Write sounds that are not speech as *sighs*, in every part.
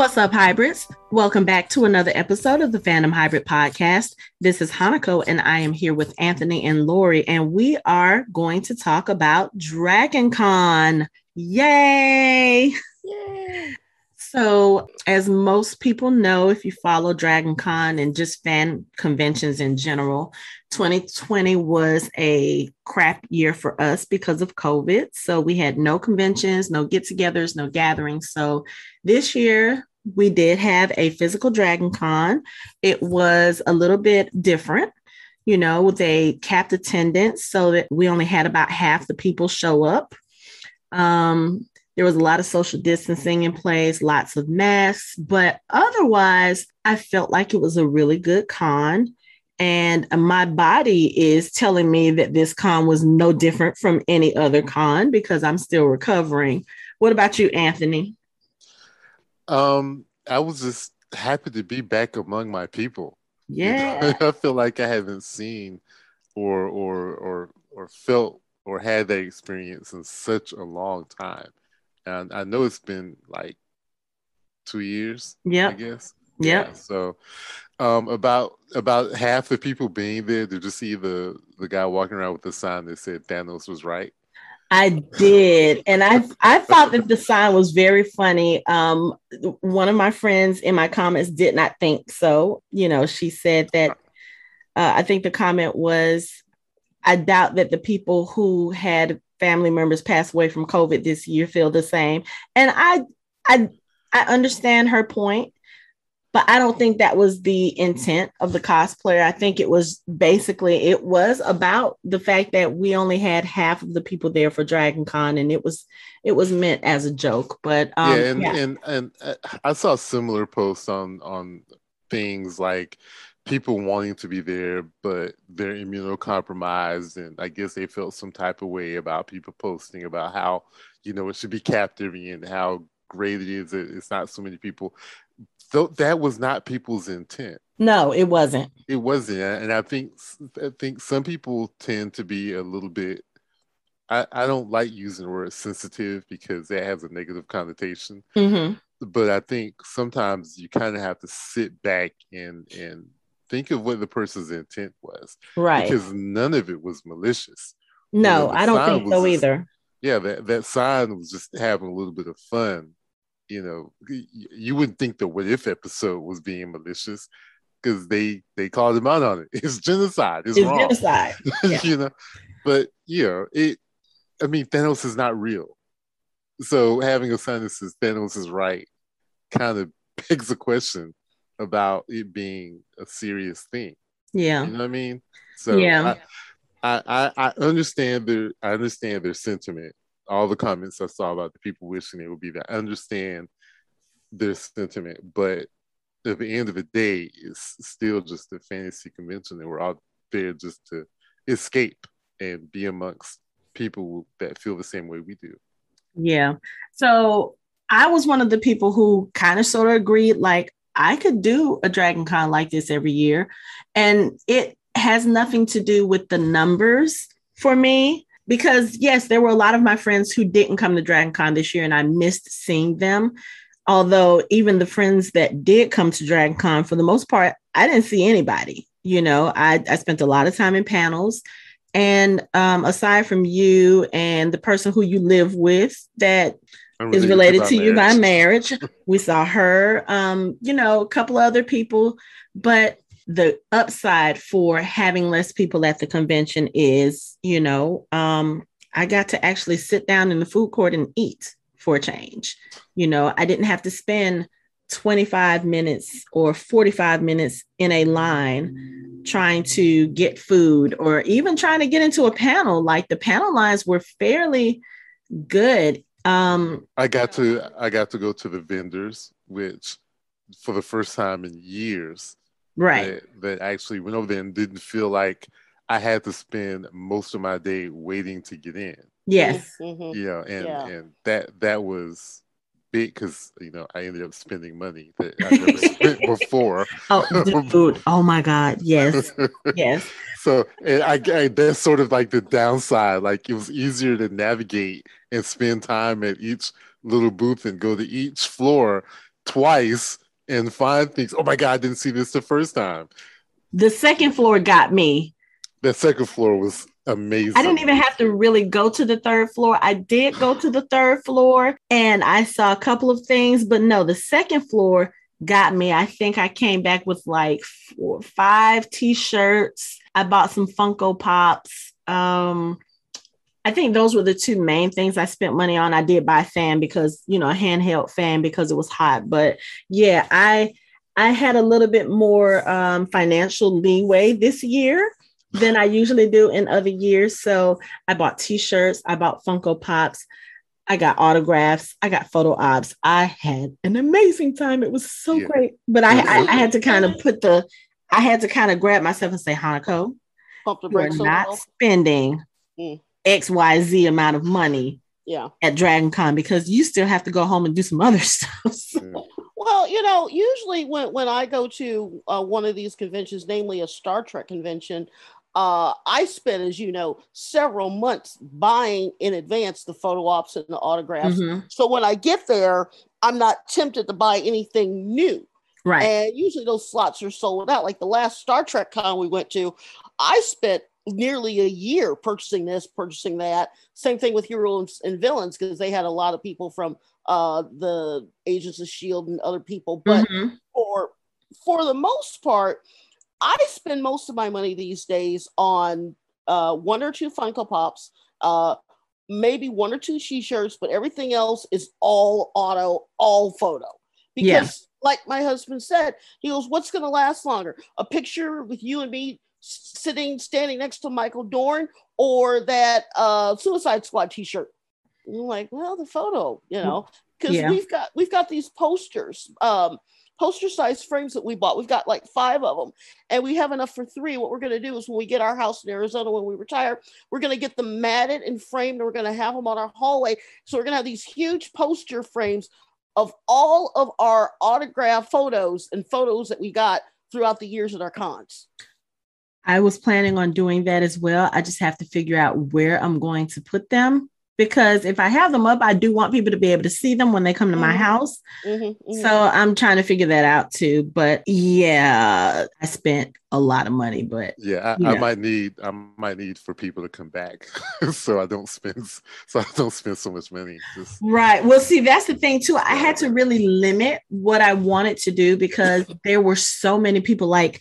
What's up, hybrids? Welcome back to another episode of the Fandom Hybrid Podcast. This is Hanako, and I am here with Anthony and Lorrie, and we are going to talk about Dragon Con. Yay! Yay! So, as most people know, if you follow Dragon Con and just fan conventions in general, 2020 was a crap year for us because of COVID. So, we had no conventions, no get togethers, no gatherings. So, this year, we did have a physical Dragon Con. It was a little bit different, you know, a capped attendance so that we only had about half the people show up. Um, there was a lot of social distancing in place, lots of masks, but otherwise, I felt like it was a really good con. And my body is telling me that this con was no different from any other con because I'm still recovering. What about you, Anthony? Um, I was just happy to be back among my people. Yeah, you know? *laughs* I feel like I haven't seen or or or or felt or had that experience in such a long time, and I know it's been like two years. Yeah, I guess. Yep. Yeah. So, um, about about half the people being there, did you see the the guy walking around with the sign that said Thanos was right? I did, and I I thought that the sign was very funny. Um, one of my friends in my comments did not think so. You know, she said that uh, I think the comment was, "I doubt that the people who had family members pass away from COVID this year feel the same." And I I I understand her point but I don't think that was the intent of the cosplayer. I think it was basically it was about the fact that we only had half of the people there for Dragon Con, and it was it was meant as a joke. But um, yeah, and, yeah. and and uh, I saw similar posts on on things like people wanting to be there, but they're immunocompromised, and I guess they felt some type of way about people posting about how you know it should be captivating and how great it is that it's not so many people th- that was not people's intent. No, it wasn't. It wasn't, and I think I think some people tend to be a little bit. I, I don't like using the word sensitive because that has a negative connotation. Mm-hmm. But I think sometimes you kind of have to sit back and and think of what the person's intent was, right? Because none of it was malicious. No, you know, I don't think so just, either. Yeah, that that sign was just having a little bit of fun you know, you wouldn't think the what if episode was being malicious because they they called him out on it. *laughs* It's genocide. It's, it's wrong. genocide. *laughs* Yeah. you know, but you know, it. I mean, Thanos is not real. So having a son that says Thanos is right kind of *laughs* begs a question about it being a serious thing. Yeah. You know what I mean? So yeah. I, I, I understand their I understand their sentiment all the comments I saw about the people wishing it would be that. I understand their sentiment, but at the end of the day, it's still just a fantasy convention, and we're all there just to escape and be amongst people that feel the same way we do. Yeah. So I was one of the people who kind of sort of agreed, like, I could do a Dragon Con like this every year. And it has nothing to do with the numbers for me because yes, there were a lot of my friends who didn't come to Dragon Con this year, and I missed seeing them. Although even the friends that did come to Dragon Con, for the most part, I didn't see anybody. You know, I, I spent a lot of time in panels. And um, aside from you and the person who you live with that is related to, you by marriage, *laughs* we saw her, um, you know, a couple of other people. But the upside for having less people at the convention is, you know, um, I got to actually sit down in the food court and eat for a change. You know, I didn't have to spend 25 minutes or 45 minutes in a line trying to get food or even trying to get into a panel. Like the panel lines were fairly good. Um, I got to I got to go to the vendors, which for the first time in years right that, that actually went over there and didn't feel like I had to spend most of my day waiting to get in. Yes. Mm-hmm. You know, and yeah. and that that was big because you know I ended up spending money that I never *laughs* spent before. Oh, dude! Oh my God! Yes, yes. *laughs* So and I, I that's sort of like the downside. Like it was easier to navigate and spend time at each little booth and go to each floor twice and find things. Oh my God, I didn't see this the first time. The second floor got me. The second floor was amazing. I didn't even have to really go to the third floor. I did go to the third floor and I saw a couple of things, but no, the second floor got me. I think I came back with like four, five t-shirts. I bought some Funko Pops. Um, I think those were the two main things I spent money on. I did buy a fan because, you know, a handheld fan because it was hot. But yeah, I I had a little bit more um, financial leeway this year than I usually do in other years. So I bought t-shirts, I bought Funko Pops, I got autographs, I got photo ops. I had an amazing time. It was so yeah. great. But I, I, I had to kind of put the I had to kind of grab myself and say, Hanako, we're not spending mm. XYZ amount of money yeah. at Dragon Con because you still have to go home and do some other *laughs* stuff. So. Well, you know, usually when, when I go to uh, one of these conventions, namely a Star Trek convention, uh, I spent, as you know, several months buying in advance the photo ops and the autographs. Mm-hmm. So when I get there, I'm not tempted to buy anything new. Right. And usually those slots are sold out. Like the last Star Trek con we went to, I spent nearly a year purchasing this, purchasing that. Same thing with Heroes and Villains because they had a lot of people from uh, the Agents of Shield and other people. But mm-hmm. for for the most part, I spend most of my money these days on uh, one or two Funko Pops, uh, maybe one or two T-shirts, but everything else is all auto, all photo. Because, yeah. like my husband said, he goes, "What's going to last longer? A picture with you and me sitting standing next to Michael Dorn or that uh, Suicide Squad T-shirt. I'm like, well, the photo, you know, because yeah. we've got we've got these posters, um, poster size frames that we bought. We've got like five of them, and we have enough for three. What we're going to do is when we get our house in Arizona when we retire, we're going to get them matted and framed, and we're going to have them on our hallway. So we're going to have these huge poster frames of all of our autograph photos and photos that we got throughout the years at our cons. I was planning on doing that as well. I just have to figure out where I'm going to put them because if I have them up, I do want people to be able to see them when they come to my mm-hmm. house. Mm-hmm, mm-hmm. So I'm trying to figure that out too. But yeah, I spent a lot of money, but yeah, I, I might need I might need for people to come back *laughs* so I don't spend so I don't spend so much money. Just... Right. Well, see, that's the thing too. I had to really limit what I wanted to do because *laughs* there were so many people like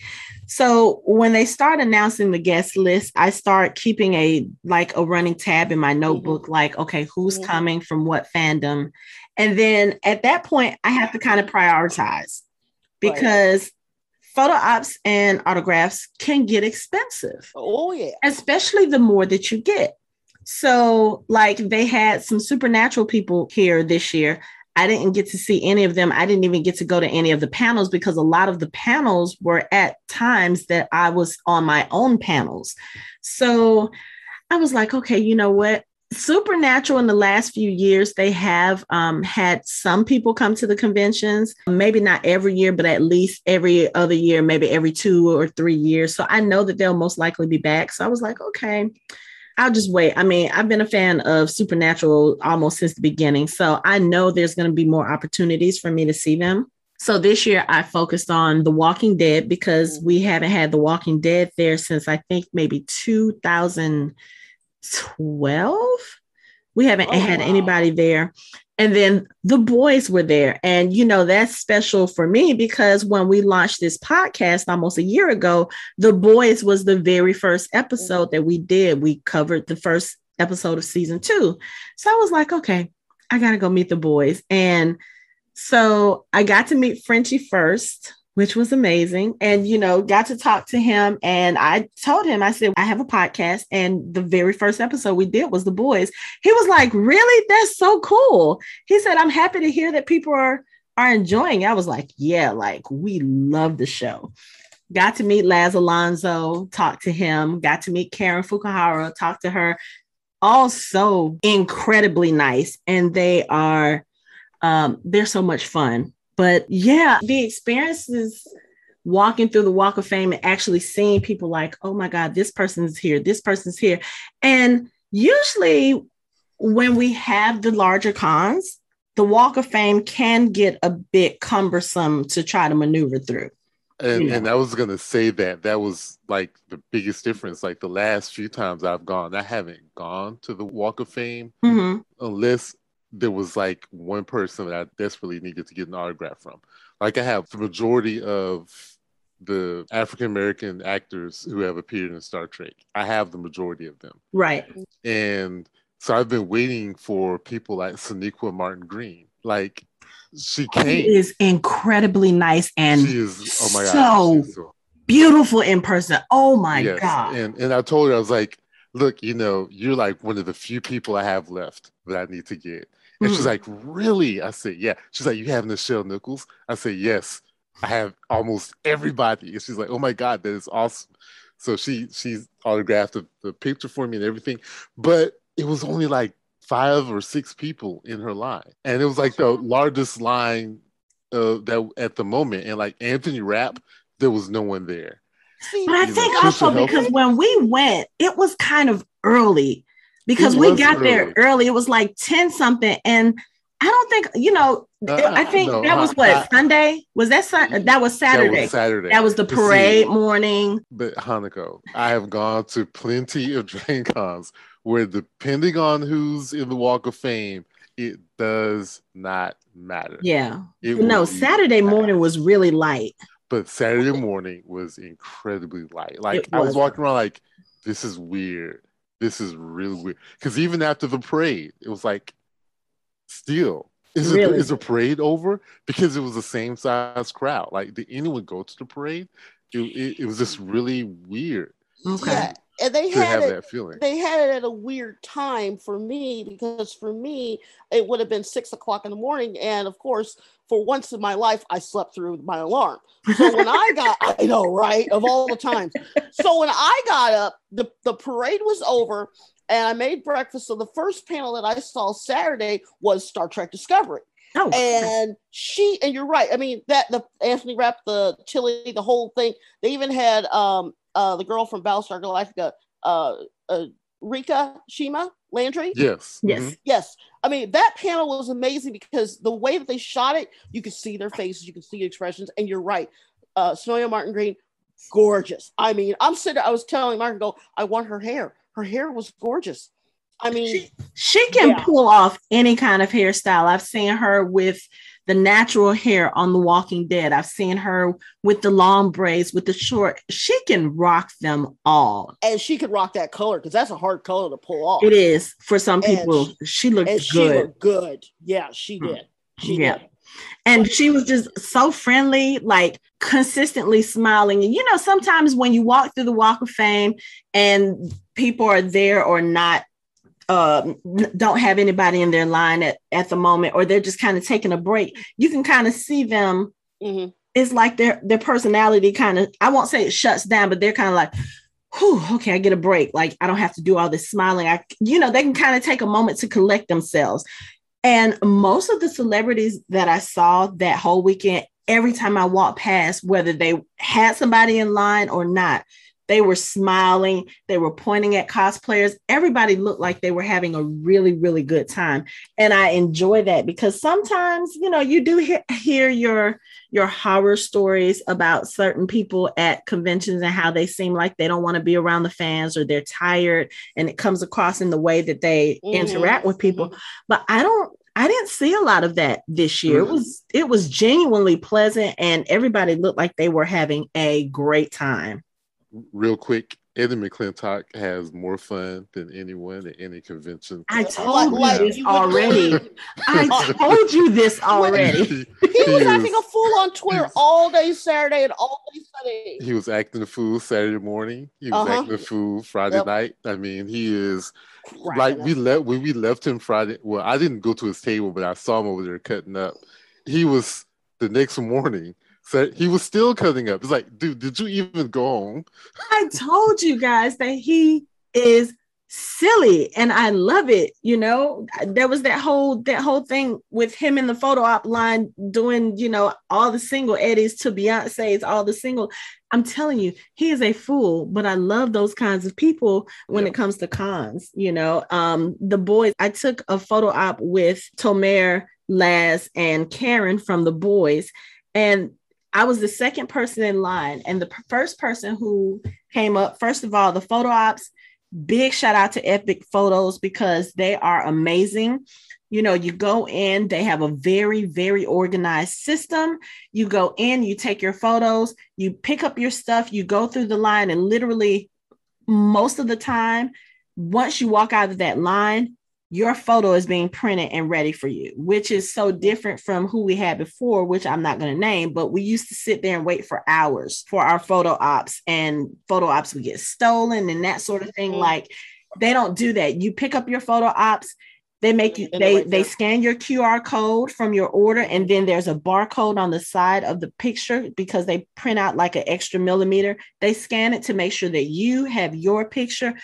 so when they start announcing the guest list, I start keeping a like a running tab in my mm-hmm. notebook, mm-hmm. like, okay, who's mm-hmm. coming from what fandom? And then at that point, I have to kind of prioritize because. Photo ops and autographs can get expensive. Oh, yeah. Especially the more that you get. So, like, they had some supernatural people here this year. I didn't get to see any of them. I didn't even get to go to any of the panels because a lot of the panels were at times that I was on my own panels. So I was like, okay, you know what? Supernatural in the last few years, they have um, had some people come to the conventions, maybe not every year, but at least every other year, maybe every two or three years. So I know that they'll most likely be back. So I was like, okay, I'll just wait. I mean, I've been a fan of Supernatural almost since the beginning. So I know there's going to be more opportunities for me to see them. So this year I focused on The Walking Dead because we haven't had The Walking Dead there since I think maybe 2012. We haven't oh, had wow. anybody there. And then the boys were there. And, you know, that's special for me because when we launched this podcast almost a year ago, the boys was the very first episode mm-hmm. that we did. We covered the first episode of season two. So I was like, okay, I got to go meet the boys. And so I got to meet Frenchie first which was amazing. And, you know, got to talk to him. And I told him, I said, I have a podcast. And the very first episode we did was The Boys. He was like, Really? That's so cool. He said, I'm happy to hear that people are are enjoying. I was like, Yeah, like we love the show. Got to meet Laz Alonso, talk to him, got to meet Karen Fukuhara, talk to her. All so incredibly nice. And they are um, they're so much fun but yeah, the experiences walking through the walk of fame and actually seeing people like, oh my God, this person's here, this person's here. And usually when we have the larger cons, the Walk of Fame can get a bit cumbersome to try to maneuver through. And, you know. and I was gonna say that that was like the biggest difference. Like the last few times I've gone, I haven't gone to the Walk of Fame Mhm. unless there was like one person that I desperately needed to get an autograph from. Like I have the majority of the African American actors who have appeared in Star Trek. I have the majority of them. Right. And so I've been waiting for people like Sonequa Martin Green. Like she She came. is incredibly nice and she is oh my god. so so beautiful in person. Oh my yes. God. And and I told her I was like, look, you know, you're like one of the few people I have left that I need to get. And she's Mhm. like, really? I said, yeah. She's like, you have Nichelle Nichols? I said, yes. I have almost everybody. And she's like, oh my God, that is awesome. So she she's autographed the, the picture for me and everything. But it was only like five or six people in her line. And it was like the largest line uh, that at the moment. And like Anthony Rapp, there was no one there. But I think know, also because when we went, it was kind of early because we was got there early. early. It was like 10 something. And I don't think, you know, Uh, I think no, that was what uh, Sunday? Was that Sun- that was Saturday? That was Saturday. That was the But see, parade morning. But Hanako, I have gone to plenty of *laughs* Dragon Cons where depending on who's in the Walk of Fame, it does not matter. Yeah. It No, Saturday bad. morning was really light. But Saturday morning was incredibly light. Like It I was was. walking around like, this is weird. This is really weird. Because even after the parade, it was like, still, is Really? it is the parade over? Because it was the same size crowd. Like, did anyone go to the parade? It, it, it was just really weird Okay. yeah, and they had have it. that feeling. They had it at a weird time for me because for me it would have been six o'clock in the morning, and of course, for once in my life, I slept through my alarm. So when I got, *laughs* I know, right, of all the times. So when I got up, the, the parade was over and I made breakfast. So the first panel that I saw Saturday was Star Trek Discovery. Oh, And she, and you're right. I mean, that the Anthony Rapp, the Tilly, the whole thing. They even had um uh the girl from Battlestar Galactica, uh, uh Rekha Sharma Landry. Yes. yes. Mhm. Yes. I mean, that panel was amazing because the way that they shot it, you could see their faces, you could see expressions, and you're right. Uh, Sonequa Martin Green, gorgeous. I mean, I'm sitting, I was telling Martin, go, I want her hair. Her hair was gorgeous. I mean, She, she can Yeah. pull off any kind of hairstyle. I've seen her with the natural hair on The Walking Dead. I've seen her with the long braids, with the short. She can rock them all. and she could rock that color because that's a hard color to pull off. It is for some And people. she- she looked And she good. looked good. Yeah, she Hmm. did. She Yeah. did. and she was just so friendly like consistently smiling and you know sometimes when you walk through the walk of fame and people are there or not um, don't have anybody in their line at, at the moment or they're just kind of taking a break you can kind of see them. Mhm. it's like their their personality kind of i won't say it shuts down but they're kind of like Whew, okay i get a break. Like i don't have to do all this smiling. I you know they can kind of take a moment to collect themselves. And most of the celebrities that I saw that whole weekend, every time I walked past, whether they had somebody in line or not, they were smiling, they were pointing at cosplayers. Everybody looked like they were having a really, really good time. And I enjoy that because sometimes, you know, you do hear, hear your your horror stories about certain people at conventions and how they seem like they don't want to be around the fans or they're tired and it comes across in the way that they Mhm. interact with people but I don't I didn't see a lot of that this year. It Mhm. was it was genuinely pleasant and everybody looked like they were having a great time. Real quick, Eddie McClintock has more fun than anyone at any convention. I Like- told like you this already. I *laughs* told you this already. he, *laughs* He was is- acting a fool on Twitter all day Saturday and all day Sunday. he was acting a fool Saturday morning. He was Uh-huh. acting a fool Friday Yep. night. I mean, he is like we left when we left him Friday. Well, I didn't go to his table, but I saw him over there cutting up. He was the next morning. So he was still cutting up. It's like, dude, did you even go home? I told you guys that he is silly and I love it. You know, there was that whole that whole thing with him in the photo op line doing, you know, all the single Eddies to Beyonce's, all the single. I'm telling you, he is a fool, but I love those kinds of people when Yeah. it comes to cons. You know, um, the boys, I took a photo op with Tomer Laz, and Karen from the boys. And I was the second person in line. And the first person who came up, first of all, the photo ops, big shout out to Epic Photos because they are amazing. You know, you go in, they have a very, very organized system. You go in, you take your photos, you pick up your stuff, you go through the line, and literally most of the time, once you walk out of that line, your photo is being printed and ready for you, which is so different from who we had before, which I'm not going to name, but we used to sit there and wait for hours for our photo ops, and photo ops would get stolen and that sort of thing. Mm-hmm. Like they don't do that. You pick up your photo ops, they make you they they scan your QR code from your order, and then there's a barcode on the side of the picture because they print out like an extra millimeter. They scan it to make sure that you have your picture.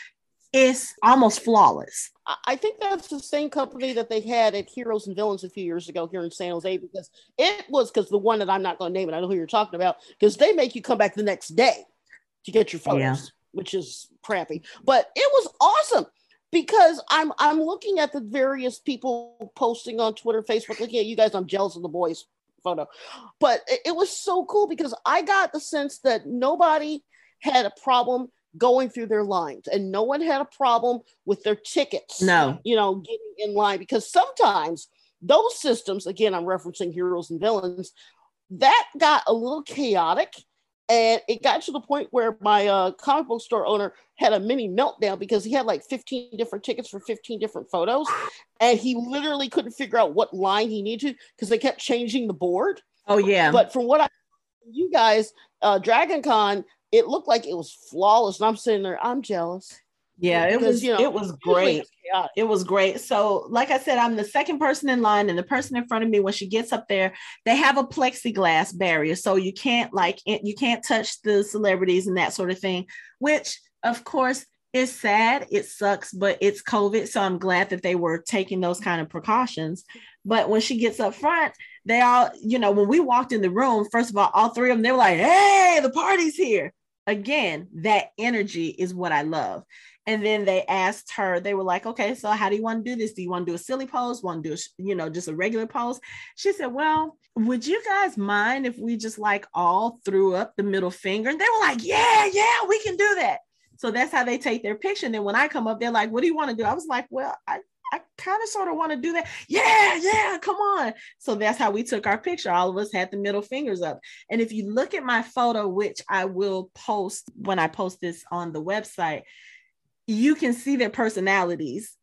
It's almost flawless. I think that's the same company that they had at Heroes and Villains a few years ago here in San Jose because it was because the one that I'm not going to name it, I know who you're talking about, because they make you come back the next day to get your photos, yeah. which is crappy. But it was awesome because I'm I'm looking at the various people posting on Twitter, Facebook, looking at you guys. I'm jealous of the boys photo, but it, it was so cool because I got the sense that nobody had a problem going through their lines and no one had a problem with their tickets no. you know getting in line because sometimes those systems again i'm referencing heroes and villains that got a little chaotic and it got to the point where my uh, comic book store owner had a mini meltdown because he had like 15 different tickets for 15 different photos and he literally couldn't figure out what line he needed to because they kept changing the board. Oh yeah. But from what i you guys uh dragon con it looked like it was flawless. And I'm sitting there, I'm jealous. Yeah, it was you know, it was great. It was great. So, like I said, I'm the second person in line, and the person in front of me, when she gets up there, they have a plexiglass barrier, so you can't like you can't touch the celebrities and that sort of thing. Which, of course, is sad. It sucks, but it's COVID, so I'm glad that they were taking those kind of precautions. But when she gets up front, they all, you know, when we walked in the room, first of all, all three of them, they were like, "Hey, the party's here." again, that energy is what I love. And then they asked her, they were like, okay, so how do you want to do this? Do you want to do a silly pose? Want to do, a, you know, just a regular pose? She said, well, would you guys mind if we just like all threw up the middle finger? And they were like, yeah, yeah, we can do that. So that's how they take their picture. And then when I come up, they're like, what do you want to do? I was like, well, I, I kind of sort of want to do that. Yeah, yeah, come on. So that's how we took our picture. All of us had the middle fingers up. And if you look at my photo, which I will post when I post this on the website, you can see their personalities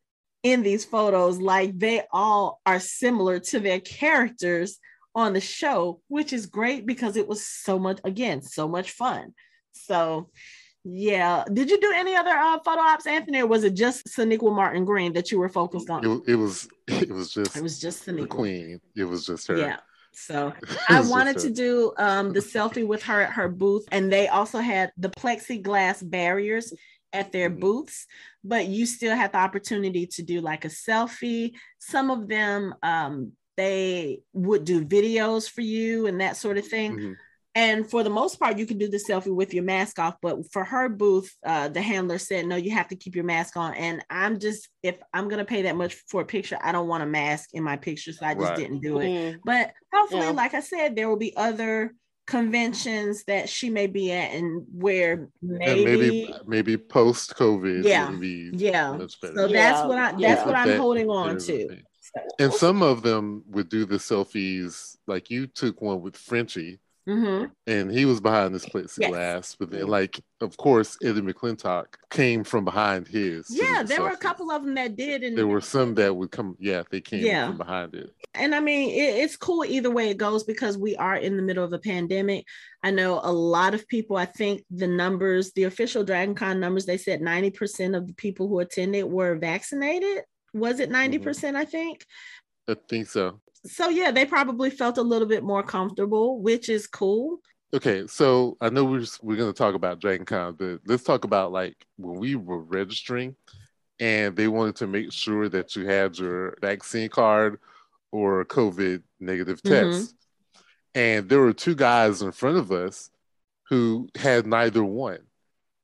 in these photos. Like they all are similar to their characters on the show, which is great because it was so much, again, so much fun. So yeah. Did you do any other uh, photo ops, Anthony, or was it just Sonequa Martin Green that you were focused on? It, it was. *laughs* It was just. It was just Sonequa. Queen. It was just her. Yeah. So *laughs* I wanted to do um, the selfie with her at her booth, and they also had the plexiglass barriers at their mm-hmm. booths, but you still had the opportunity to do like a selfie. Some of them, um, they would do videos for you and that sort of thing. Mm-hmm. And for the most part, you can do the selfie with your mask off. But for her booth, uh, the handler said, no, you have to keep your mask on. And I'm just, if I'm going to pay that much for a picture, I don't want a mask in my picture. So I just right. didn't do it. Mm. But hopefully, yeah. like I said, there will be other conventions that she may be at and where maybe and maybe maybe post COVID. Yeah. yeah. So yeah. that's what I that's yeah. what I'm that, holding on to. And some of them would do the selfies like you took one with Frenchie Mm-hmm. And he was behind this plexiglass, yes. but then, like, of course, Eddie McClintock came from behind his. Yeah, there were a couple of them that did, and there were some that would come. Yeah, they came yeah. from behind it. And I mean, it, it's cool either way it goes because we are in the middle of a pandemic. I know a lot of people. I think the numbers, the official DragonCon numbers, they said ninety percent of the people who attended were vaccinated. Was it 90 mm-hmm. percent? I think. I think so so yeah, they probably felt a little bit more comfortable, which is cool. Okay, so I know we're we're going to talk about Dragon Con, but let's talk about like when we were registering, and they wanted to make sure that you had your vaccine card or a COVID negative mm-hmm. test, mm-hmm. and there were two guys in front of us who had neither one,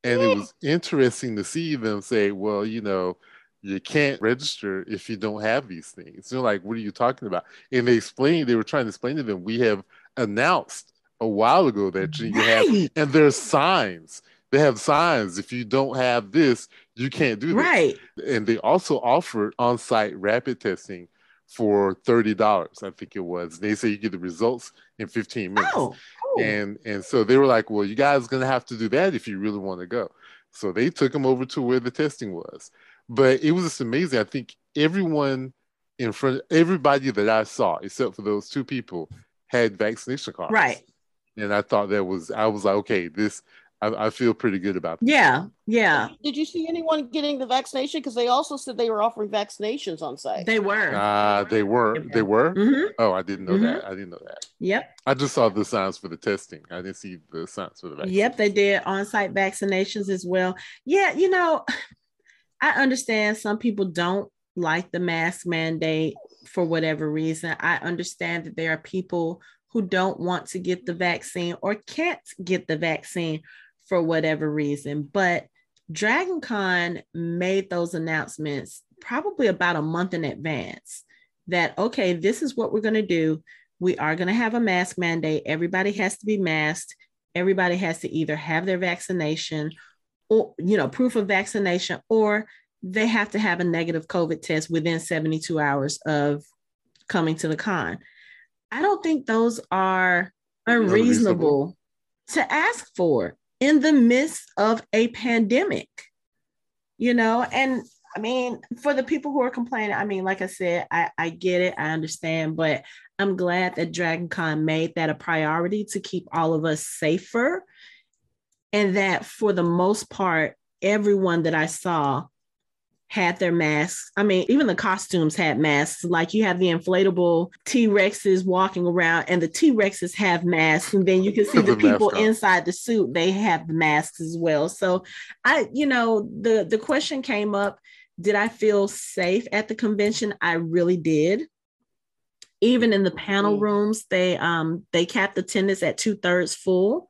and it was interesting to see them say, "Well, you know, you can't register if you don't have these things. They're like, what are you talking about? And they explained, they were trying to explain to them, we have announced a while ago that you right. have, and there's signs. They have signs. If you don't have this, you can't do this. Right. And they also offered on-site rapid testing for thirty dollars, I think it was. They say you get the results in 15 minutes. Oh, cool. And and so they were like, Well, you guys gonna have to do that if you really want to go. So they took them over to where the testing was. But it was just amazing. I think everyone in front everybody that I saw, except for those two people, had vaccination cards. Right. And I thought that was I was like, okay, this I, I, feel pretty good about that. Yeah, yeah. Did you see anyone getting the vaccination? Because they also said they were offering vaccinations on site. They were. Uh, they were. They were. Mm-hmm. Oh, I didn't know mm-hmm. that. I didn't know that. Yep. I just saw the signs for the testing. I didn't see the signs for the vaccine. Yep, they did on-site vaccinations as well. Yeah, you know, I understand some people don't like the mask mandate for whatever reason. I understand that there are people who don't want to get the vaccine or can't get the vaccine for whatever reason. But Dragon Con made those announcements probably about a month in advance that, okay, this is what we're going to do. We are going to have a mask mandate. Everybody has to be masked. Everybody has to either have their vaccination or, you know, proof of vaccination, or they have to have a negative COVID test within 72 hours of coming to the con. I don't think those are unreasonable, to ask for in the midst of a pandemic, you know, and I mean, for the people who are complaining, I mean, like I said, I, I get it, I understand, but I'm glad that Dragon Con made that a priority to keep all of us safer. And that for the most part, everyone that I saw had their masks. I mean, even the costumes had masks. Like you have the inflatable T Rexes walking around, and the T Rexes have masks, and then you can see *laughs* the people inside the suit. They have the masks as well. So, I, you know, the the question came up: Did I feel safe at the convention? I really did. Even in the panel mm-hmm. rooms, they um they capped attendance at two thirds full.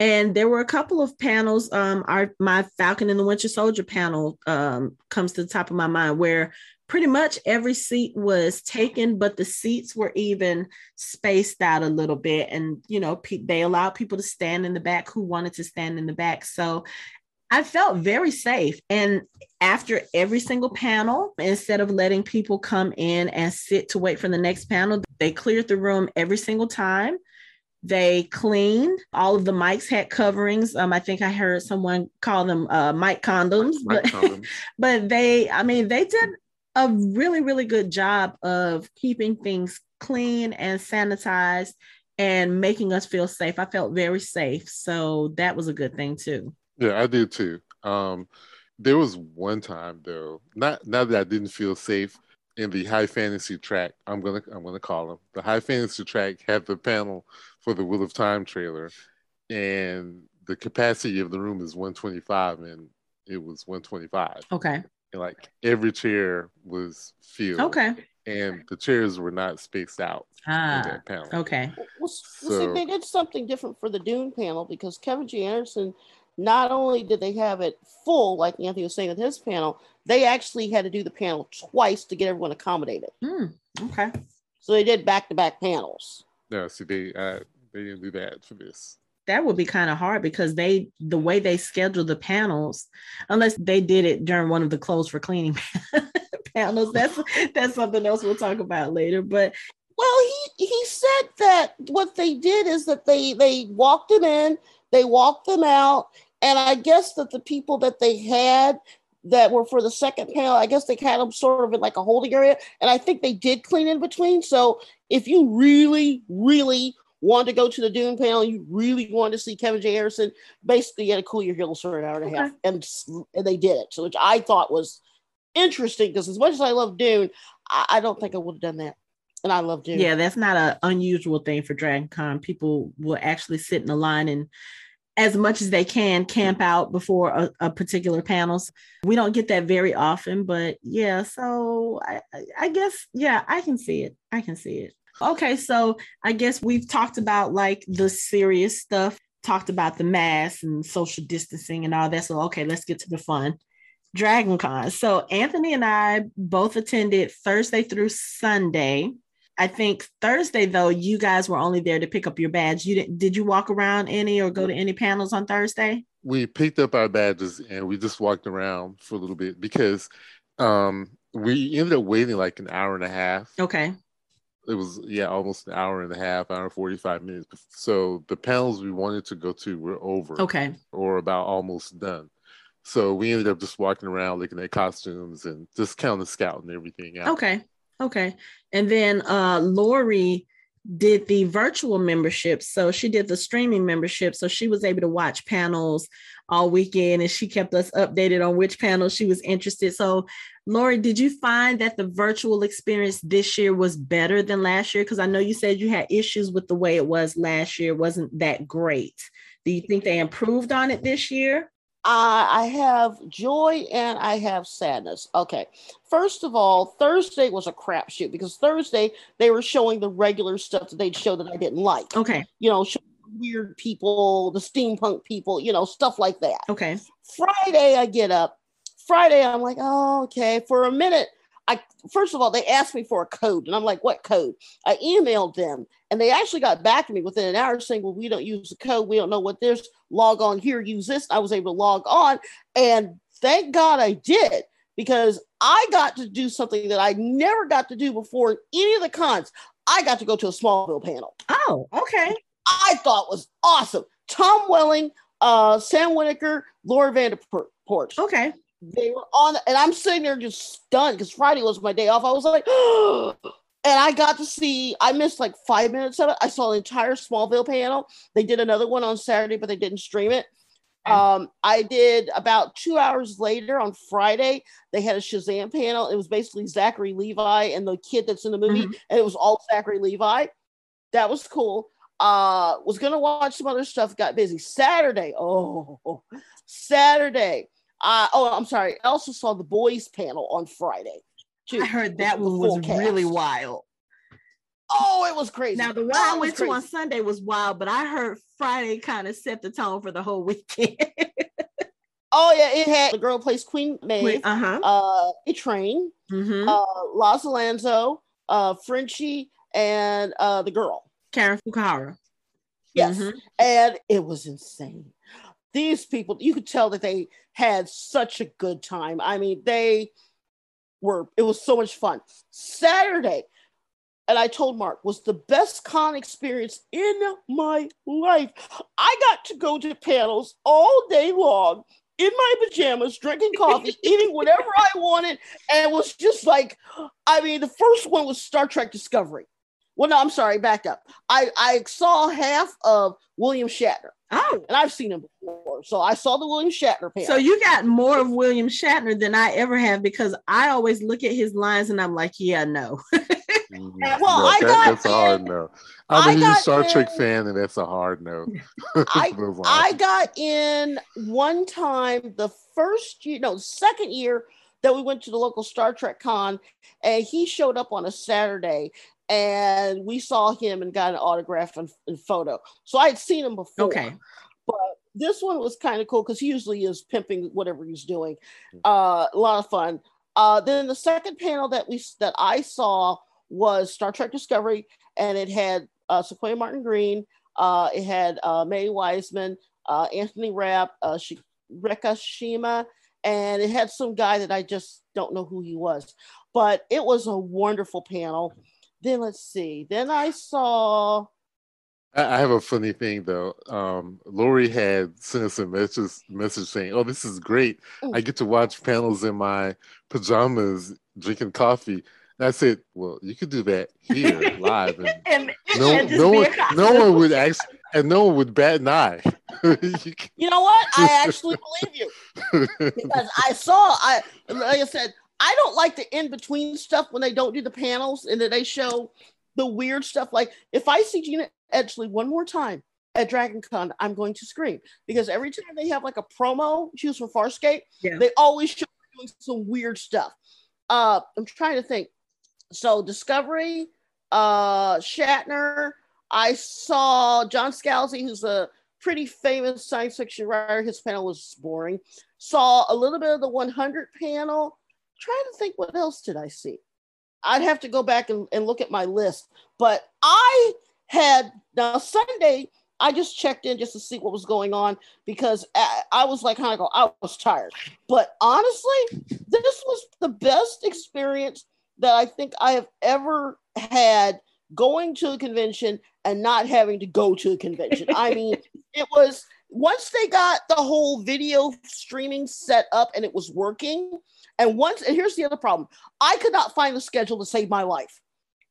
And there were a couple of panels. Um, our my Falcon and the Winter Soldier panel um, comes to the top of my mind, where pretty much every seat was taken, but the seats were even spaced out a little bit. And you know, pe- they allowed people to stand in the back who wanted to stand in the back. So I felt very safe. And after every single panel, instead of letting people come in and sit to wait for the next panel, they cleared the room every single time. They cleaned. All of the mics had coverings. Um, I think I heard someone call them uh, mic condoms, mic but, *laughs* condoms. but they, I mean, they did a really, really good job of keeping things clean and sanitized and making us feel safe. I felt very safe. So that was a good thing too. Yeah, I did too. Um, there was one time though, not not that I didn't feel safe, in the high fantasy track. I'm gonna I'm gonna call them the high fantasy track had the panel for the Wheel of Time trailer, and the capacity of the room is 125, and it was 125. Okay. And like every chair was filled. Okay. And the chairs were not spaced out ah, in that panel. Okay. Well, well so, see, they did something different for the Dune panel because Kevin J. Anderson not only did they have it full, like Anthony was saying with his panel, they actually had to do the panel twice to get everyone accommodated. Mm, okay. So they did back to back panels. No, see, they uh, they didn't do that for this. That would be kind of hard because they the way they schedule the panels, unless they did it during one of the clothes for cleaning *laughs* panels. That's that's something else we'll talk about later. But well, he he said that what they did is that they they walked them in, they walked them out, and I guess that the people that they had that were for the second panel, I guess they had them sort of in like a holding area. And I think they did clean in between. So if you really, really want to go to the Dune panel, you really want to see Kevin J. Harrison, basically you had to cool your heels for an hour and a okay. half. And, and they did it. So which I thought was interesting because as much as I love Dune, I, I don't think I would have done that. And I love Dune. Yeah, that's not an unusual thing for Dragon Con. People will actually sit in the line and as much as they can camp out before a, a, particular panels. We don't get that very often, but yeah, so I, I guess, yeah, I can see it. I can see it. Okay, so I guess we've talked about like the serious stuff, talked about the mask and social distancing and all that. So, okay, let's get to the fun. Dragon Con. So Anthony and I both attended Thursday through Sunday. I think Thursday though, you guys were only there to pick up your badge. You didn't did you walk around any or go to any panels on Thursday? We picked up our badges and we just walked around for a little bit because um we ended up waiting like an hour and a half. Okay. It was yeah, almost an hour and a half, hour 45 minutes. So the panels we wanted to go to were over. Okay. Or about almost done. So we ended up just walking around looking at costumes and just kind of scouting everything out. Okay. Okay. And then uh Lorrie did the virtual membership. So she did the streaming membership. So she was able to watch panels all weekend and she kept us updated on which panel she was interested. So Lorrie, did you find that the virtual experience this year was better than last year? Because I know you said you had issues with the way it was last year, it wasn't that great. Do you think they improved on it this year? Uh, I have joy and I have sadness. Okay. First of all, Thursday was a crapshoot because Thursday they were showing the regular stuff that they'd show that I didn't like. Okay. You know, weird people, the steampunk people, you know, stuff like that. Okay. Friday, I get up. Friday, I'm like, oh, okay. For a minute, I first of all, they asked me for a code, and I'm like, what code? I emailed them, and they actually got back to me within an hour saying, well, we don't use the code. We don't know what this. Log on here, use this. I was able to log on, and thank God I did because I got to do something that I never got to do before in any of the cons. I got to go to a Smallville panel. Oh, okay. I thought was awesome. Tom Welling, uh, Sam Winokur, Laura Vandervoort. Okay they were on, and I'm sitting there just stunned because Friday was my day off. I was like, *gasps* and I got to see. I missed like five minutes of it. I saw the entire Smallville panel. They did another one on Saturday, but they didn't stream it. Um, I did about two hours later on Friday. They had a Shazam panel. It was basically Zachary Levi and the kid that's in the movie, mm-hmm. and it was all Zachary Levi. That was cool. Uh, was gonna watch some other stuff. Got busy. Saturday. Oh, Saturday. Uh, oh, I'm sorry. I also saw the boys panel on Friday. Too, I heard that one was cast. really wild. Oh, it was crazy. Now the one I went to on Sunday was wild, but I heard Friday kind of set the tone for the whole weekend. *laughs* oh yeah, it had the girl plays Queen Maeve, uh-huh. uh, A-Train, mm-hmm. uh, Laz Alonso, uh, Frenchie, and uh, the girl Karen Fukuhara. Yes, mm-hmm. and it was insane these people, you could tell that they had such a good time. I mean, they were, it was so much fun. Saturday, and I told Mark, was the best con experience in my life. I got to go to panels all day long in my pajamas, drinking coffee, *laughs* eating whatever I wanted, and it was just like, I mean, the first one was Star Trek Discovery. Well, no, I'm sorry, back up. I, I saw half of William Shatner. Oh. And I've seen him before. So I saw the William Shatner panel. So you got more of William Shatner than I ever have because I always look at his lines and I'm like, yeah, no. *laughs* Mm-hmm. well, no, I that, got that's a hard no. I'm a Star in, Trek fan, and that's a hard no. *laughs* I, I got in one time the first year, no, second year that we went to the local Star Trek con, and he showed up on a Saturday, and we saw him and got an autograph and, and photo. So I had seen him before. Okay. But this one was kind of cool because he usually is pimping whatever he's doing. Uh, a lot of fun. Uh, then the second panel that we that I saw was Star Trek Discovery, and it had uh, Sonequa Martin Green. Uh, it had uh, Mae Wiseman, uh, Anthony Rapp, uh, Sh- Rekha Sharma, and it had some guy that I just don't know who he was. But it was a wonderful panel. Then let's see. Then I saw. I have a funny thing though. Um, Lorrie had sent us a message, message saying, "Oh, this is great! I get to watch panels in my pajamas, drinking coffee." And I said, "Well, you could do that here *laughs* live, and, and no, no one, no one would actually, and no one would bat an eye." *laughs* you know what? I actually believe you *laughs* because I saw. I like I said, I don't like the in between stuff when they don't do the panels and then they show the weird stuff. Like if I see Gigi Edgley one more time at Dragon Con, I'm going to scream because every time they have like a promo, she was from Farscape, yeah. they always show doing some weird stuff. Uh, I'm trying to think. So Discovery, uh, Shatner. I saw John Scalzi, who's a pretty famous science fiction writer. His panel was boring. Saw a little bit of the 100 panel. Trying to think what else did I see? I'd have to go back and, and look at my list. But I had now Sunday, I just checked in just to see what was going on because I, I was like, kind of go, I was tired. But honestly, this was the best experience that I think I have ever had going to a convention and not having to go to a convention. I mean, *laughs* it was once they got the whole video streaming set up and it was working. And once, and here's the other problem I could not find the schedule to save my life.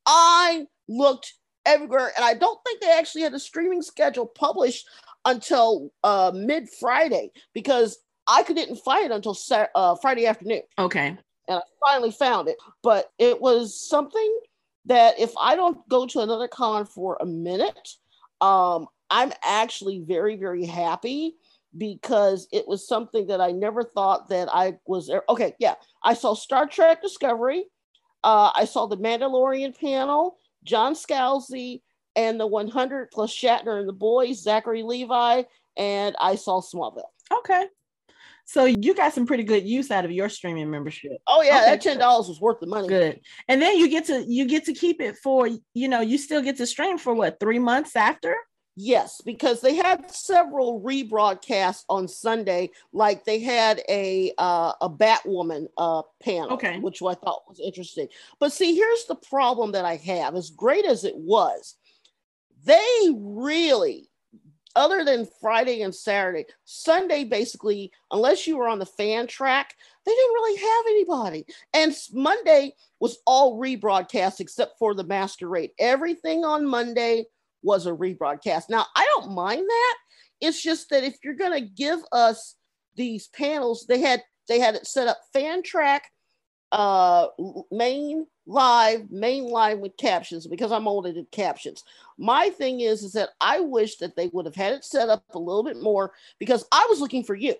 I looked everywhere, and I don't think they actually had a streaming schedule published until uh, mid Friday because I couldn't find it until uh, Friday afternoon. Okay. And I finally found it, but it was something that if I don't go to another con for a minute, um, I'm actually very, very happy because it was something that I never thought that I was there. Okay, yeah, I saw Star Trek Discovery. Uh, I saw the Mandalorian panel, John Scalzi, and the 100 plus Shatner and the boys, Zachary Levi, and I saw Smallville. Okay. So you got some pretty good use out of your streaming membership. Oh yeah, okay, that ten dollars was worth the money. Good. And then you get to you get to keep it for you know you still get to stream for what three months after. Yes, because they had several rebroadcasts on Sunday. Like they had a uh, a Batwoman uh, panel, okay. which I thought was interesting. But see, here's the problem that I have. As great as it was, they really other than Friday and Saturday, Sunday basically, unless you were on the fan track, they didn't really have anybody. And Monday was all rebroadcast except for the masquerade. Everything on Monday was a rebroadcast. Now, I don't mind that. It's just that if you're going to give us these panels, they had they had it set up fan track, uh, main live, main live with captions because I'm old at captions. My thing is, is that I wish that they would have had it set up a little bit more because I was looking for you.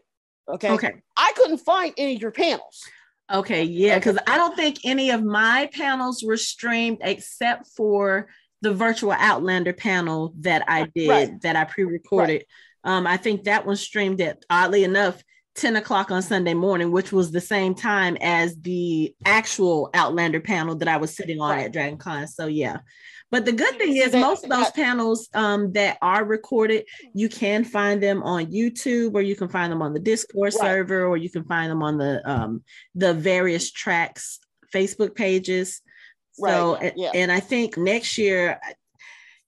Okay. Okay. I couldn't find any of your panels. Okay. Yeah. Because I don't think any of my panels were streamed except for the virtual Outlander panel that I did right. that I pre-recorded. Right. Um, I think that one streamed at oddly enough 10 o'clock on Sunday morning, which was the same time as the actual Outlander panel that I was sitting on right. at Dragon Con. So yeah. But the good thing is most of those panels um, that are recorded, you can find them on YouTube or you can find them on the Discord right. server or you can find them on the um, the various tracks Facebook pages. So right. yeah. and I think next year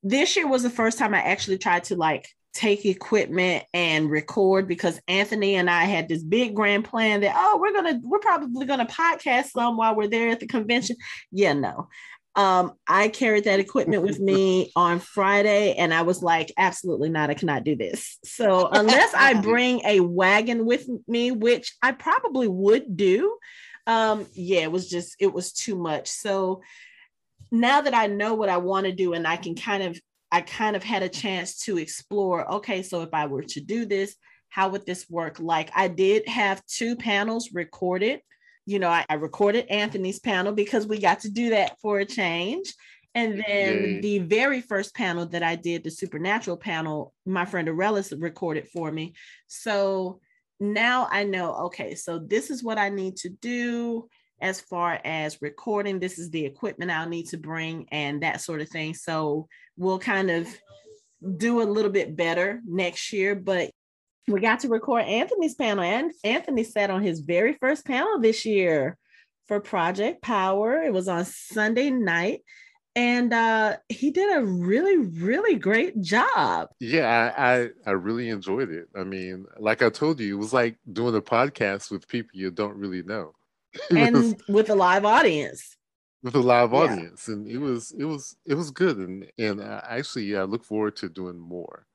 this year was the first time I actually tried to like take equipment and record because Anthony and I had this big grand plan that oh we're gonna we're probably gonna podcast some while we're there at the convention. Yeah, no. Um, I carried that equipment with me *laughs* on Friday, and I was like, absolutely not, I cannot do this. So *laughs* unless I bring a wagon with me, which I probably would do, um, yeah, it was just it was too much. So now that I know what I want to do and I can kind of I kind of had a chance to explore okay, so if I were to do this, how would this work? Like I did have two panels recorded. You know, I, I recorded Anthony's panel because we got to do that for a change. And then Yay. the very first panel that I did, the supernatural panel, my friend Arelis recorded for me. So now I know, okay, so this is what I need to do as far as recording. This is the equipment I'll need to bring and that sort of thing. So we'll kind of do a little bit better next year. But we got to record Anthony's panel, and Anthony sat on his very first panel this year for Project Power. It was on Sunday night. And uh, he did a really, really great job. Yeah, I, I I really enjoyed it. I mean, like I told you, it was like doing a podcast with people you don't really know, *laughs* and with a live audience with a live audience, and it was it was it was good, and and actually I look forward to doing more.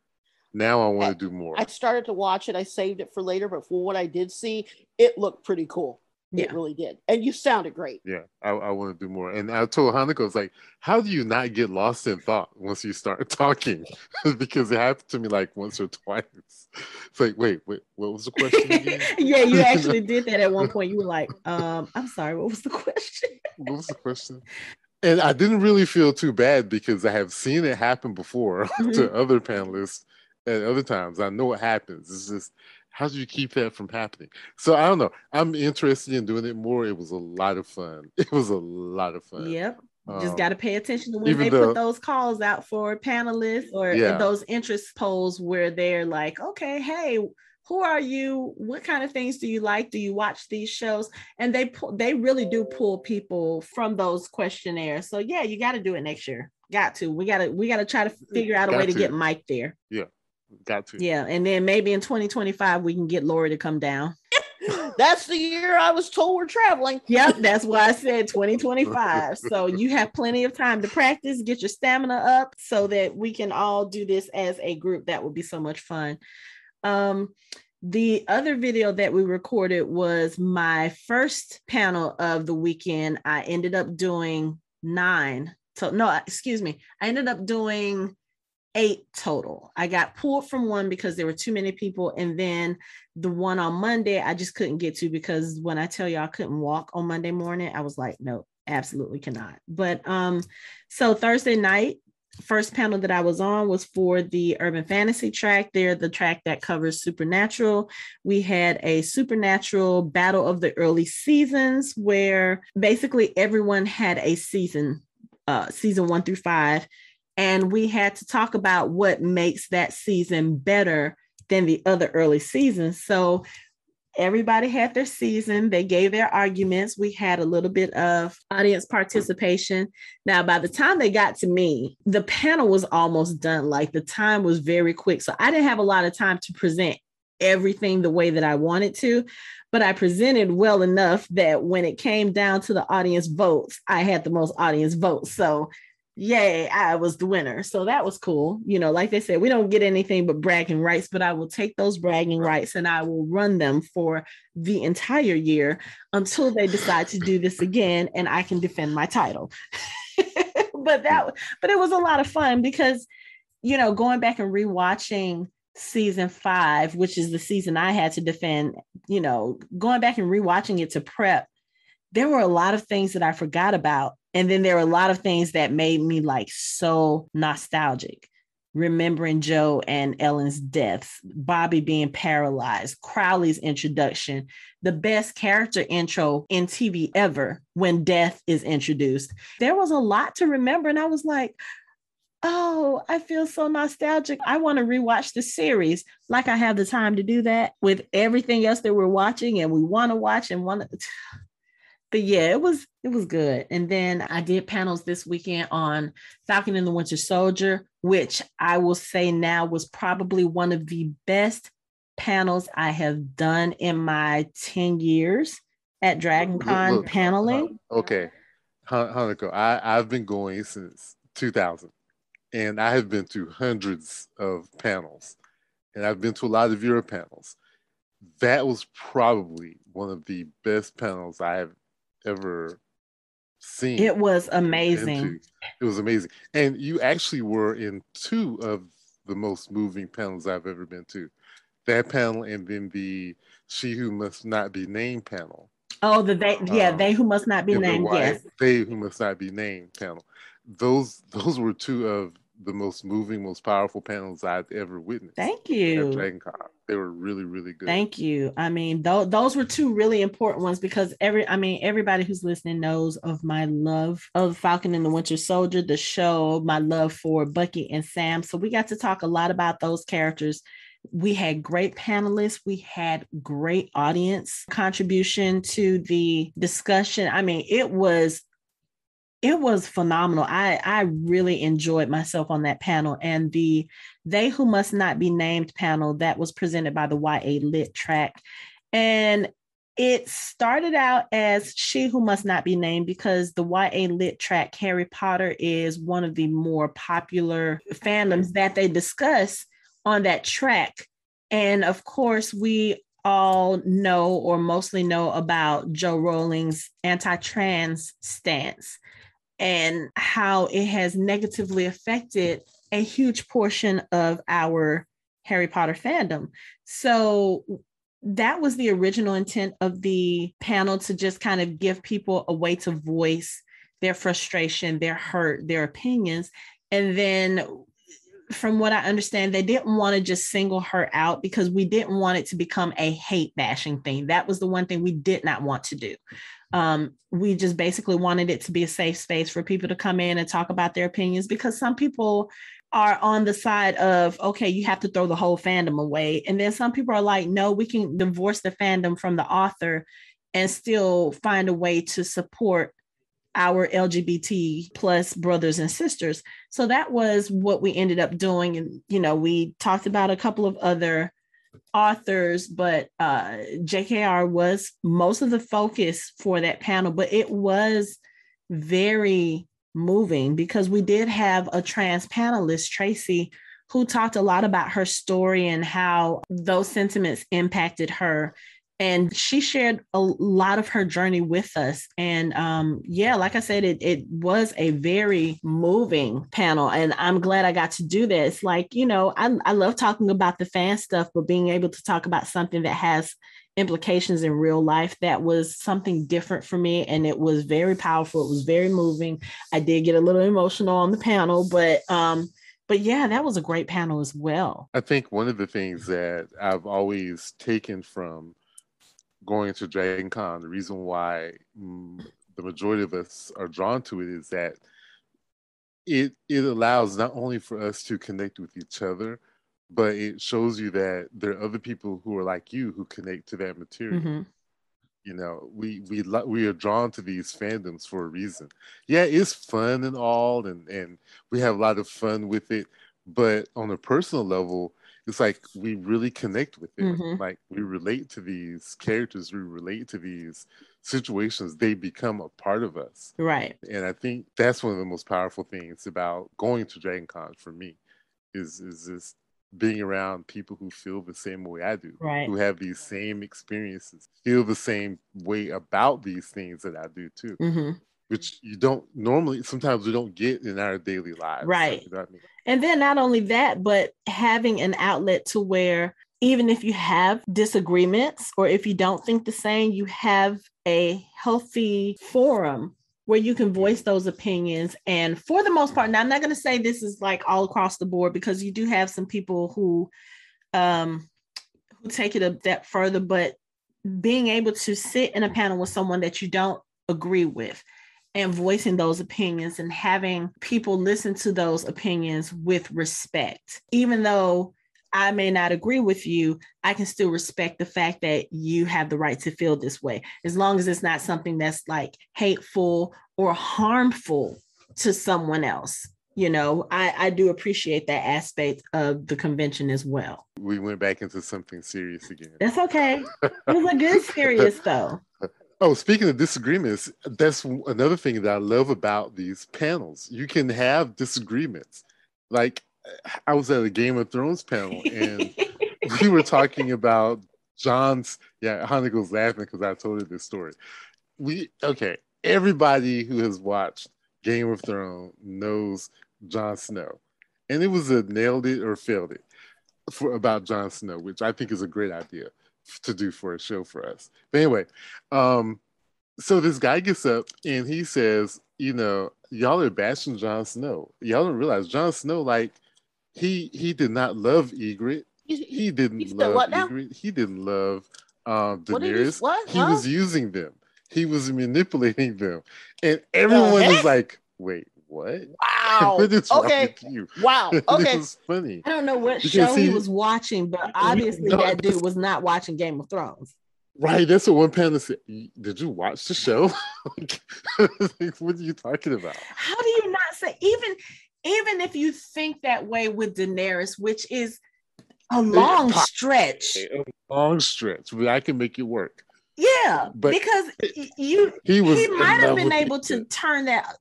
Now I want to do more. I started to watch it. I saved it for later, but for what I did see, it looked pretty cool. Yeah. It really did. And you sounded great. Yeah, I, I want to do more. And I told Hanako, I was like, how do you not get lost in thought once you start *laughs* talking? *laughs* because it happened to me like once or twice. It's like, wait, wait, what was the question? *laughs* yeah, you actually did that at one point. You were like, um, I'm sorry, what was the question? what was the question? And I didn't really feel too bad because I have seen it happen before mm-hmm. to other panelists at other times. I know what happens. It's just how do you keep that from happening? So I don't know. I'm interested in doing it more. It was a lot of fun. *laughs* It was a lot of fun. Yep. Just um, got to pay attention to when they though, put those calls out for panelists or yeah. those interest polls where they're like, okay, hey, who are you? What kind of things do you like? Do you watch these shows? And they pull, they really do pull people from those questionnaires. So yeah, you got to do it next year. Got to. We got to. We got to try to figure out a got way to. to get Mike there. Yeah, got to. Yeah, and then maybe in 2025 we can get Lorrie to come down. *laughs* that's the year I was told we're traveling. Yep, that's why I said *laughs* 2025. so you have plenty of time to practice, get your stamina up so that we can all do this as a group. That would be so much fun. Um, the other video that we recorded was my first panel of the weekend. I ended up doing nine. So no, excuse me. I ended up doing eight total. I got pulled from one because there were too many people. And then the one on Monday, I just couldn't get to because when I tell you I couldn't walk on Monday morning, I was like, no, absolutely cannot. But um, so Thursday night, first panel that I was on was for the urban fantasy track. There, the track that covers supernatural. We had a supernatural battle of the early seasons where basically everyone had a season, uh, season one through five and we had to talk about what makes that season better than the other early seasons. So everybody had their season, they gave their arguments. We had a little bit of audience participation. Now, by the time they got to me, the panel was almost done. Like the time was very quick. So I didn't have a lot of time to present everything the way that I wanted to, but I presented well enough that when it came down to the audience votes, I had the most audience votes. So yay, I was the winner. So that was cool. You know, like they said, we don't get anything but bragging rights, but I will take those bragging rights and I will run them for the entire year until they decide to do this again and I can defend my title. *laughs* but that but it was a lot of fun because you know, going back and rewatching season 5, which is the season I had to defend, you know, going back and rewatching it to prep there were a lot of things that I forgot about and then there were a lot of things that made me like so nostalgic. Remembering Jo and Ellen's deaths, Bobby being paralyzed, Crowley's introduction, the best character intro in TV ever when death is introduced. There was a lot to remember. And I was like, oh, I feel so nostalgic. I want to rewatch the series. Like I have the time to do that with everything else that we're watching and we want to watch and want to but yeah, it was it was good. And then I did panels this weekend on Falcon and the Winter Soldier, which I will say now was probably one of the best panels I have done in my 10 years at Dragon Con look, look, paneling. Uh, okay. Hanako, I, I've been going since 2000 and I have been to hundreds of panels and I've been to a lot of your panels. That was probably one of the best panels I have ever seen. It was amazing. It was amazing. And you actually were in two of the most moving panels I've ever been to. That panel and then the She Who Must Not Be Named panel. Oh, the they yeah, um, they who must not be named. The yes. They who must not be named panel. Those those were two of the most moving, most powerful panels I've ever witnessed. Thank you. They were really, really good. Thank you. I mean, th- those were two really important ones because every, I mean, everybody who's listening knows of my love of Falcon and the Winter Soldier, the show, my love for Bucky and Sam. So we got to talk a lot about those characters we had great panelists we had great audience contribution to the discussion i mean it was it was phenomenal. I I really enjoyed myself on that panel and the They Who Must Not Be Named panel that was presented by the YA Lit track. And it started out as She Who Must Not Be Named because the YA Lit track Harry Potter is one of the more popular fandoms that they discuss on that track. And of course, we all know or mostly know about Joe Rowling's anti trans stance and how it has negatively affected a huge portion of our Harry Potter fandom. So that was the original intent of the panel to just kind of give people a way to voice their frustration, their hurt, their opinions. And then from what I understand, they didn't want to just single her out because we didn't want it to become a hate bashing thing. That was the one thing we did not want to do. Um, we just basically wanted it to be a safe space for people to come in and talk about their opinions because some people are on the side of okay you have to throw the whole fandom away. And then some people are like no we can divorce the fandom from the author and still find a way to support our lgbt plus brothers and sisters. So that was what we ended up doing. And you know we talked about a couple of other authors but uh jkr was most of the focus for that panel but it was very moving because we did have a trans panelist, Tracy, who talked a lot about her story and how those sentiments impacted her. And she shared a lot of her journey with us. And um, yeah, like I said, it, it was a very moving panel. And I'm glad I got to do this. Like, you know, I, I love talking about the fan stuff, but being able to talk about something that has implications in real life that was something different for me and it was very powerful it was very moving i did get a little emotional on the panel but um but yeah that was a great panel as well i think one of the things that i've always taken from going to dragon con the reason why mm, the majority of us are drawn to it is that it it allows not only for us to connect with each other but it shows you that there are other people who are like you who connect to that material. Mm-hmm. You know, we we we are drawn to these fandoms for a reason. Yeah, it's fun and all, and and we have a lot of fun with it. But on a personal level, it's like we really connect with it. Mm-hmm. Like we relate to these characters, we relate to these situations. They become a part of us, right? And I think that's one of the most powerful things about going to Dragon Con for me is is this being around people who feel the same way I do, right. who have these same experiences, feel the same way about these things that I do too, mm-hmm. Which you don't normally, sometimes we don't get in our daily lives. Right. You know I mean? And then not only that, but having an outlet to where even if you have disagreements or if you don't think the same, you have a healthy forum where you can voice those opinions. And for the most part, now I'm not going to say this is like all across the board because you do have some people who um who take it a step further, but being able to sit in a panel with someone that you don't agree with and voicing those opinions and having people listen to those opinions with respect, even though I may not agree with you, I can still respect the fact that you have the right to feel this way, as long as it's not something that's like hateful or harmful to someone else. You know, I, I do appreciate that aspect of the convention as well. We went back into something serious again. That's okay. *laughs* It was a good serious though. Oh, speaking of disagreements, that's another thing that I love about these panels. You can have disagreements. Like I was at a Game of Thrones panel and *laughs* we were talking about Jon's. Yeah, Hanako's laughing because I told her this story. We okay. Everybody who has watched Game of Thrones knows Jon Snow, and it was a nailed it or failed it for about Jon Snow, which I think is a great idea *laughs* to do for a show for us. But anyway, um, so this guy gets up and he says, you know, y'all are bashing Jon Snow. Y'all don't realize Jon Snow like he he did not love Ygritte. He, he didn't he love Ygritte. He didn't love um, Daenerys. What he, what? he was using them. He was manipulating them, and everyone is like, "Wait, what? Wow. *laughs* what is okay. Wow. *laughs* Okay. This funny. I don't know what because show he, he, was watching, but *laughs* obviously no, that dude was not watching Game of Thrones. Right. That's what one panel said. Did you watch the show? what are you talking about? How do you not say even even if you think that way with Daenerys, which is a long stretch. A long stretch, but I can make it work. Yeah, but because you he was he might have been able to turn that.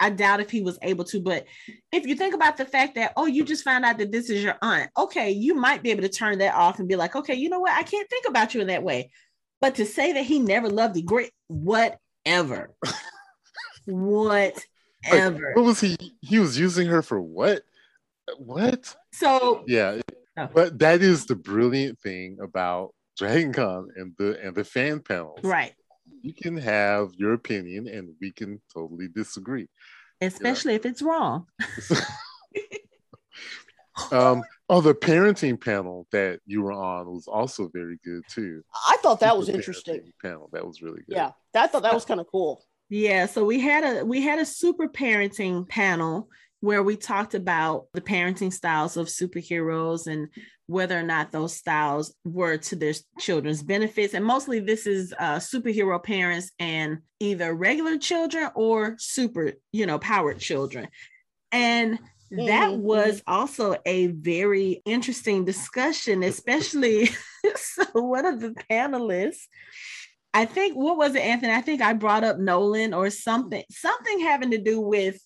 I doubt if he was able to, but if you think about the fact that oh, you just found out that this is your aunt, okay, you might be able to turn that off and be like, okay, you know what, I can't think about you in that way. But to say that he never loved the great, whatever, *laughs* what ever. what was he? He was using her for what? What? So yeah, oh. but that is the brilliant thing about Dragon Con and the and the fan panels. Right. You can have your opinion, and we can totally disagree. Especially you know? if it's wrong. *laughs* Um, oh, the parenting panel that you were on was also very good too. I thought that Super was interesting. parenting Panel that was really good. Yeah, I thought that was kind of cool. Yeah, so we had a we had a super parenting panel where we talked about the parenting styles of superheroes and whether or not those styles were to their children's benefits. And mostly this is uh, superhero parents and either regular children or super, you know, powered children. And that Mhm, was also a very interesting discussion, especially *laughs* so one of the panelists. I think what was it, Anthony? I think I brought up Nolan or something, something having to do with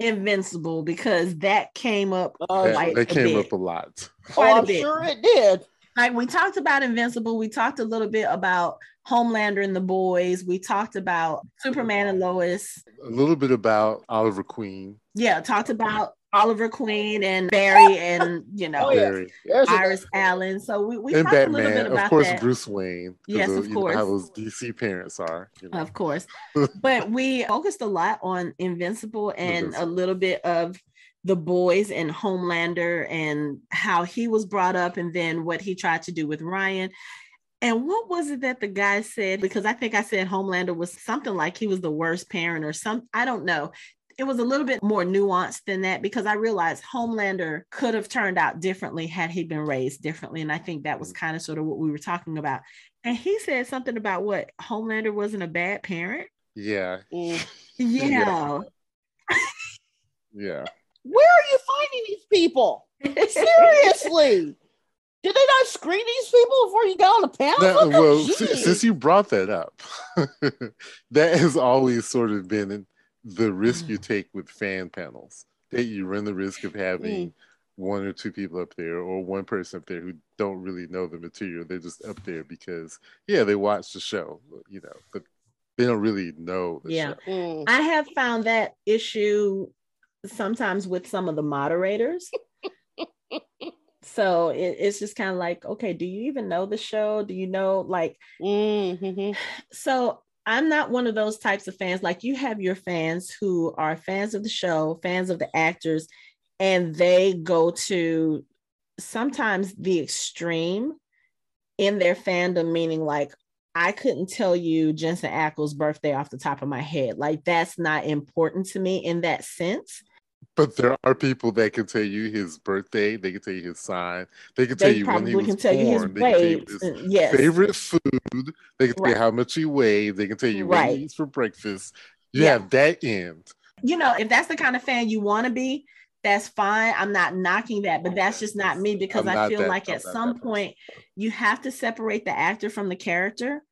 Invincible because that came up Uh, that, quite that a came bit. up a lot. Quite oh, quite a I'm bit. sure it did. Like we talked about Invincible, we talked a little bit about Homelander and the boys, we talked about Superman and Lois. A little bit about Oliver Queen. Yeah, talked about Oliver Queen and Barry *laughs* and you know Oh, yeah. Very, There's Iris Allen. So we, we and talked a little bit Batman, about of course, that. Bruce Wayne. Yes, uh, of course. know how those DC parents are. You know. Of course. *laughs* but we focused a lot on Invincible and a little bit of the boys and Homelander and how he was brought up and then what he tried to do with Ryan. And what was it that the guy said? Because I think I said Homelander was something like he was the worst parent or some, I don't know. It was a little bit more nuanced than that because I realized Homelander could have turned out differently had he been raised differently. And I think that was kind of sort of what we were talking about. And he said something about what Homelander wasn't a bad parent. Yeah, Mm. Yeah. yeah. Where are you finding these people? Seriously. Did they not screen these people before you got on the panel? That- well, geez. since you brought that up, *laughs* that has always sort of been the risk Mm. you take with fan panels. That you run the risk of having Mm. one or two people up there, or one person up there who don't really know the material. They're just up there because, yeah, they watch the show, you know, but they don't really know the Yeah. show. Mm. I have found that issue sometimes with some of the moderators. *laughs* so it, it's just kind of like, okay, do you even know the show? Do you know like Mhm. *sighs* so I'm not one of those types of fans. Like you have your fans who are fans of the show, fans of the actors, and they go to sometimes the extreme in their fandom, meaning like I couldn't tell you Jensen Ackles' birthday off the top of my head. Like that's not important to me in that sense. But there are people that can tell you his birthday. They can tell you his sign. They can tell They you when he was can tell you his born. They can tell you his Yes. favorite food. They can tell you how much he weighs. They can tell you what he eats for breakfast. You Yeah. have that end. you know, if that's the kind of fan you want to be, that's fine. I'm not knocking that, but that's just not me because I'm I feel that- like I'm at some person. point you have to separate the actor from the character.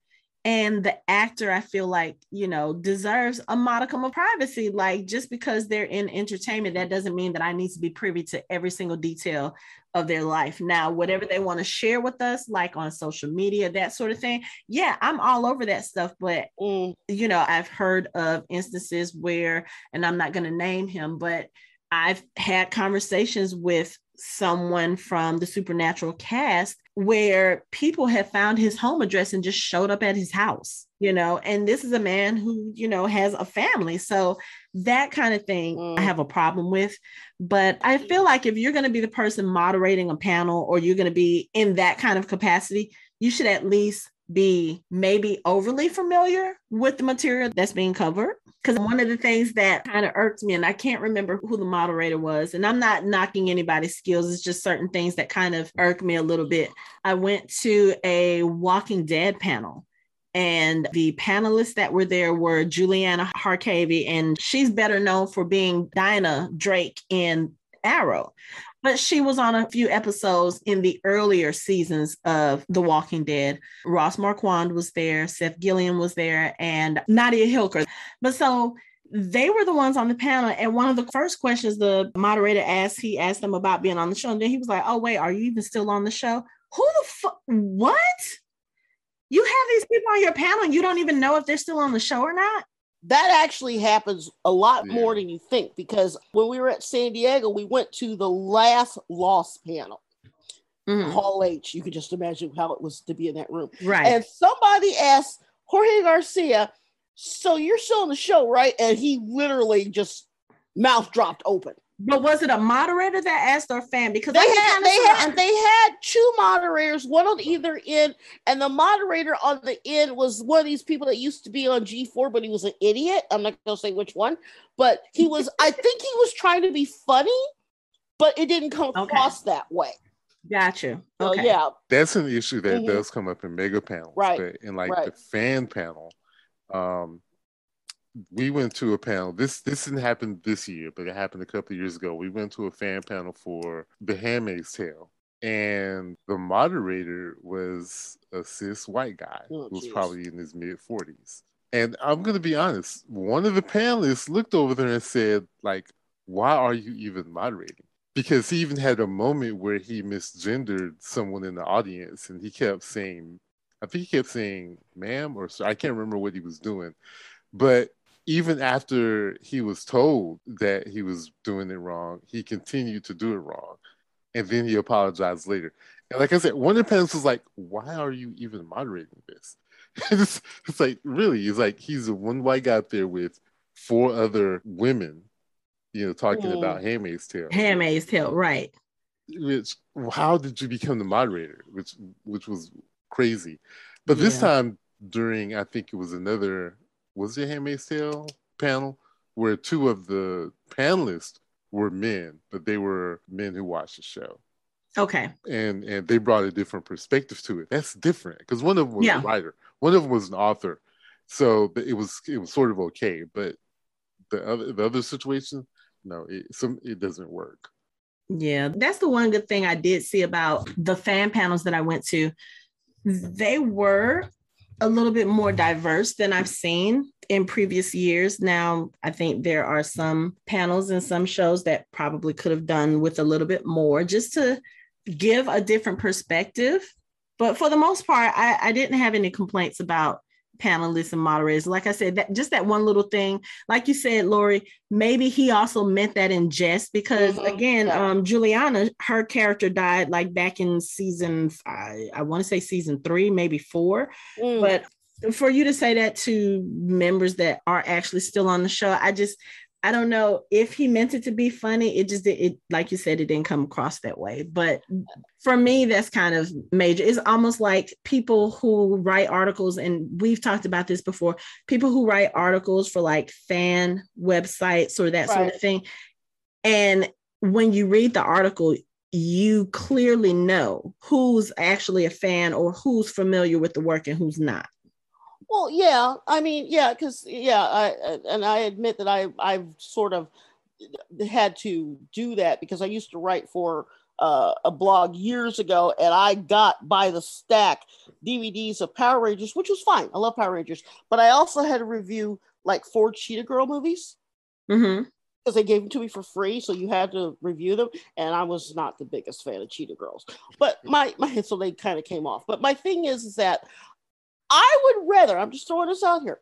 And the actor, I feel like, you know, deserves a modicum of privacy. Like just because they're in entertainment, that doesn't mean that I need to be privy to every single detail of their life. Now, whatever they want to share with us, like on social media, that sort of thing. Yeah, I'm all over that stuff. But Mm. you know, I've heard of instances where, and I'm not going to name him, but I've had conversations with someone from the supernatural cast where people have found his home address and just showed up at his house, you know, and this is a man who, you know, has a family. So that kind of thing Mm. I have a problem with. But I feel like if you're going to be the person moderating a panel or you're going to be in that kind of capacity, you should at least be maybe overly familiar with the material that's being covered. Because one of the things that kind of irked me, and I can't remember who the moderator was, and I'm not knocking anybody's skills, it's just certain things that kind of irk me a little bit. I went to a Walking Dead panel. And the panelists that were there were Juliana Harkavy, and she's better known for being Dinah Drake in Arrow but she was on a few episodes in the earlier seasons of The Walking Dead. Ross Marquand was there, Seth Gilliam was there, and Nadia Hilker. But so they were the ones on the panel. And one of the first questions the moderator asked, he asked them about being on the show. And then he was like, Oh, wait, are you even still on the show? Who the fuck? What? You have these people on your panel and you don't even know if they're still on the show or not? That actually happens a lot Yeah. more than you think because when we were at San Diego, we went to the last Lost panel, Mhm. Hall H. You could just imagine how it was to be in that room. Right. And somebody asked Jorge Garcia, So you're still on the show, right? And he literally just mouth dropped open. But was it a moderator that asked or a fan? Because they I had they sorta had they had two moderators, one on either end, and the moderator on the end was one of these people that used to be on G4, but he was an idiot. I'm not gonna say which one, but he was. I think he was trying to be funny, but it didn't come Okay. across that way. Gotcha. you. So Okay. yeah, That's an issue that Mhm. does come up in mega panels. Right, But in like right. the fan panel, um, we went to a panel. This this didn't happen this year, but it happened a couple of years ago. We went to a fan panel for The Handmaid's Tale, and the moderator was a cis white guy Oh, who was geez. probably in his mid forties. And I'm gonna be honest, one of the panelists looked over there and said, like, why are you even moderating? Because he even had a moment where he misgendered someone in the audience and he kept saying, I think he kept saying ma'am or so I can't remember what he was doing. But even after he was told that he was doing it wrong, he continued to do it wrong. And then he apologized later. And like I said, one of the panelists was like, why are you even moderating this? *laughs* it's, it's like, really? It's like he's the one white guy up there with four other women, you know, talking Mm. about Handmaid's Tale. Handmaid's Tale, right? Which, how did you become the moderator? Which, which was crazy. But this time during, I think it was another, was it Handmaid's Tale panel where two of the panelists were men, but they were men who watched the show Okay. and and they brought a different perspective to it. That's different because one of them was Yeah. a writer, one of them was an author, so it was it was sort of okay. But the other the other situation, no, it some it doesn't work. Yeah, that's the one good thing I did see about the fan panels that I went to. They were a little bit more diverse than I've seen in previous years. Now, I think there are some panels and some shows that probably could have done with a little bit more just to give a different perspective. But for the most part, I, I didn't have any complaints about panelists and moderators. Like I said, that just that one little thing, like you said, Lorrie, maybe he also meant that in jest because Mhm, again, um, Juliana, her character died like back in season, I, I want to say season three, maybe four. Mm. But for you to say that to members that are actually still on the show, I just, I don't know if he meant it to be funny. It just, it like you said, it didn't come across that way. But for me, that's kind of major. It's almost like people who write articles, and we've talked about this before. People who write articles for like fan websites or that sort of thing, and when you read the article, you clearly know who's actually a fan or who's familiar with the work and who's not. Well, yeah, I mean, yeah, because yeah, I and I admit that I I've sort of had to do that because I used to write for uh, a blog years ago, and I got by the stack DVDs of Power Rangers, which was fine. I love Power Rangers, but I also had to review like four Cheetah Girl movies Mm-hmm. because they gave them to me for free, so you had to review them. And I was not the biggest fan of Cheetah Girls, but my my so they kind of came off. But my thing is, is that I would rather. I'm just throwing this out here.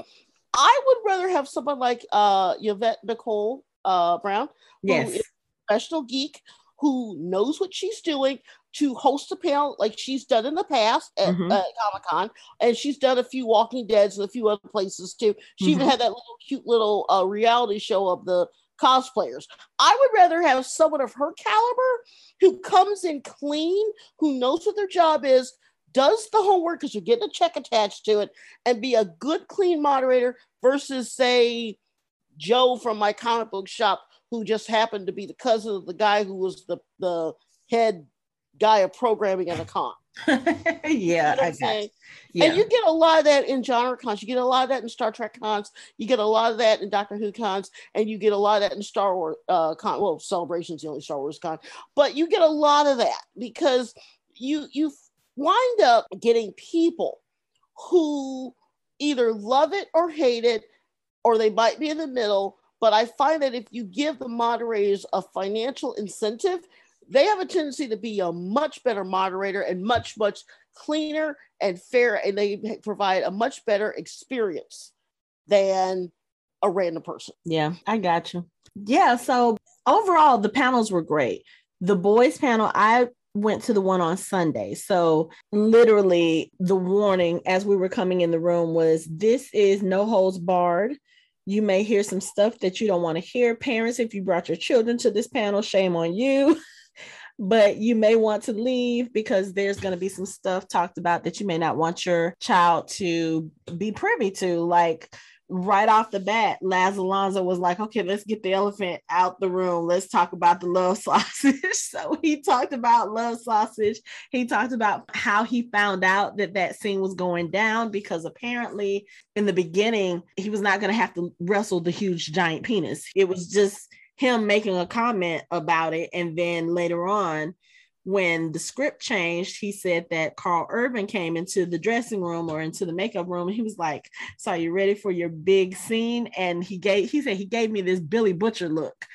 I would rather have someone like uh, Yvette Nicole uh, Brown, who Yes. is a professional geek who knows what she's doing to host a panel like she's done in the past at Mhm. uh, Comic Con, and she's done a few Walking Dead's and a few other places too. She even Mhm. had that little cute little uh, reality show of the cosplayers. I would rather have someone of her caliber who comes in clean, who knows what their job is, does the homework because you're getting a check attached to it, and be a good, clean moderator versus, say, Joe from my comic book shop who just happened to be the cousin of the guy who was the, the head guy of programming at a con. *laughs* yeah, You know I got saying? And you get a lot of that in genre cons. You get a lot of that in Star Trek cons. You get a lot of that in Doctor Who cons, and you get a lot of that in Star Wars uh, con. Well, Celebration's the only Star Wars con, but you get a lot of that because you you wind up getting people who either love it or hate it, or they might be in the middle. But I find that if you give the moderators a financial incentive, they have a tendency to be a much better moderator and much much cleaner and fair, and they provide a much better experience than a random person. Yeah, I got you. Yeah, so overall, the panels were great. The boys panel, I went to the one on Sunday. So, literally, the warning as we were coming in the room was this is no holds barred. You may hear some stuff that you don't want to hear. Parents, if you brought your children to this panel, shame on you. *laughs* but you may want to leave because there's going to be some stuff talked about that you may not want your child to be privy to. Like right off the bat, Laz Alonso was like, okay, let's get the elephant out the room. Let's talk about the love *laughs* sausage. so he talked about love sausage. He talked about how he found out that that scene was going down because apparently in the beginning, he was not going to have to wrestle the huge giant penis. It was just him making a comment about it. And then later on, when the script changed, he said that Karl Urban came into the dressing room or into the makeup room. And he was like, So are you ready for your big scene? And he gave he said he gave me this Billy Butcher look.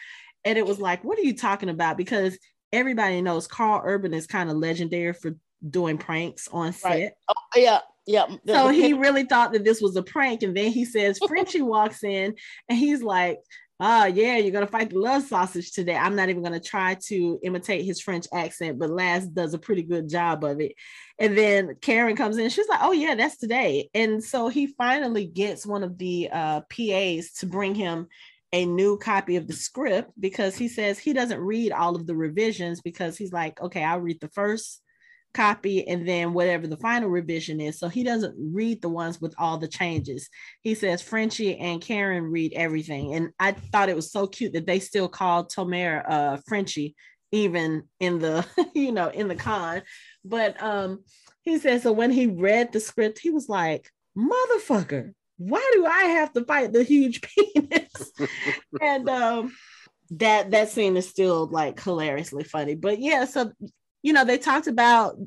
And it was like, what are you talking about? Because everybody knows Karl Urban is kind of legendary for doing pranks on set. Right. Oh, yeah. Yeah. So he really thought that this was a prank. And then he says, Frenchie walks in and he's like, oh yeah you're gonna fight the love sausage today. I'm not even gonna try to imitate his french accent but laz does a pretty good job of it. And then karen comes in. She's like oh yeah that's today. And so he finally gets one of the uh, pas to bring him a new copy of the script because he says he doesn't read all of the revisions because he's like okay i'll read the first copy and then whatever the final revision is. So he doesn't read the ones with all the changes. He says Frenchie and Karen read everything. And I thought it was so cute that they still called Tomer uh Frenchie even in the *laughs* you know in the con. But um he said so when he read the script, he was like, motherfucker, why do I have to fight the huge *laughs* penis? and um that that scene is still like hilariously funny. But yeah, so you know, they talked about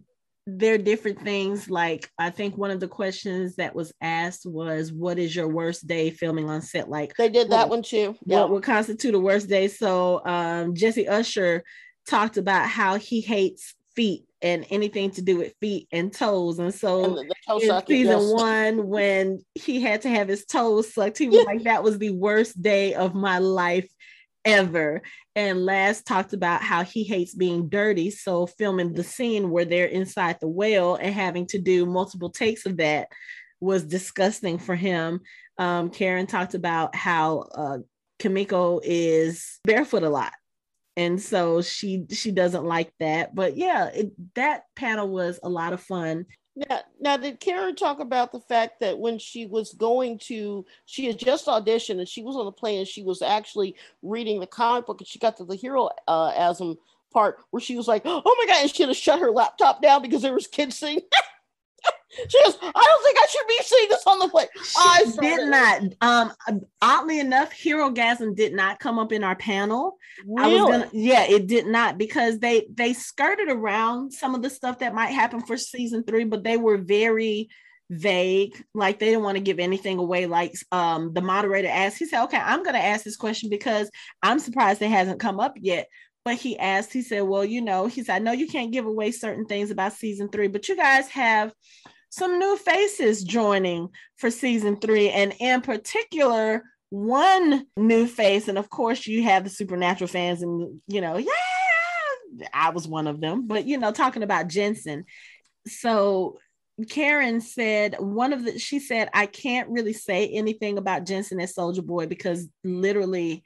their different things. Like, I think one of the questions that was asked was, What is your worst day filming on set? Like, they did that what, one too. Yeah. What would constitute a worst day? So, um, Jesse Usher talked about how he hates feet and anything to do with feet and toes. And so and the, the in season yes. one, when he had to have his toes sucked, he was *laughs* like, that was the worst day of my life ever. And Laz talked about how he hates being dirty. So filming the scene where they're inside the whale and having to do multiple takes of that was disgusting for him. Um, Karen talked about how uh, Kimiko is barefoot a lot. And so she she doesn't like that. But yeah, it, that panel was a lot of fun. Now, now, did Karen talk about the fact that when she was going to, she had just auditioned and she was on the plane and she was actually reading the comic book and she got to the hero uh, asm part where she was like, "Oh my god!" and she had to shut her laptop down because there was kids singing. *laughs* She goes, I don't think I should be seeing this on the plate. I did not. Um, oddly enough, Herogasm did not come up in our panel. Really? I was gonna, yeah, it did not because they they skirted around some of the stuff that might happen for season three, but they were very vague. Like they didn't want to give anything away. Like um, the moderator asked, he said, "Okay, I'm going to ask this question because I'm surprised it hasn't come up yet." But he asked, he said, "Well, you know," he said, "I know you can't give away certain things about season three, but you guys have." Some new faces joining for season three, and in particular, one new face. And of course, you have the supernatural fans, and you know, yeah, I was one of them, but you know, talking about Jensen. So Karen said one of the she said I can't really say anything about Jensen as Soldier Boy because literally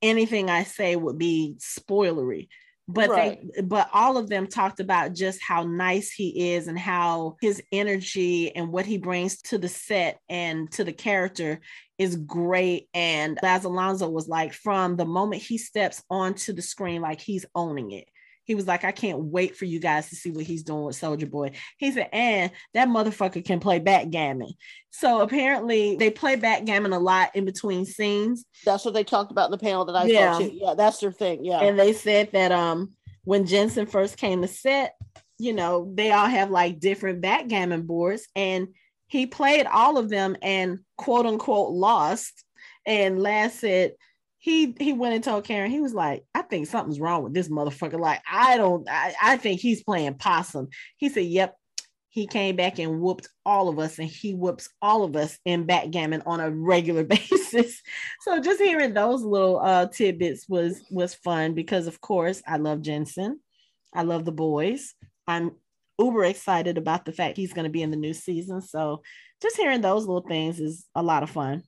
anything I say would be spoilery but right. they but all of them talked about just how nice he is and how his energy and what he brings to the set and to the character is great and Laz Alonso was like from the moment he steps onto the screen like he's owning it he was like, I can't wait for you guys to see what he's doing with Soldier Boy. He said, and that motherfucker can play backgammon. So apparently they play backgammon a lot in between scenes. That's what they talked about in the panel that I yeah. saw too. Yeah, that's their thing. Yeah. And they said that um when Jensen first came to set, you know, they all have like different backgammon boards and he played all of them and quote unquote lost. And Laz said, he he went and told Karen, he was like, I think something's wrong with this motherfucker. Like, I don't, I, I think he's playing possum. He said, Yep. He came back and whooped all of us, and he whoops all of us in backgammon on a regular *laughs* basis. so just hearing those little uh, tidbits was was fun because, of course, I love Jensen. I love the boys. I'm uber excited about the fact he's going to be in the new season. So just hearing those little things is a lot of fun.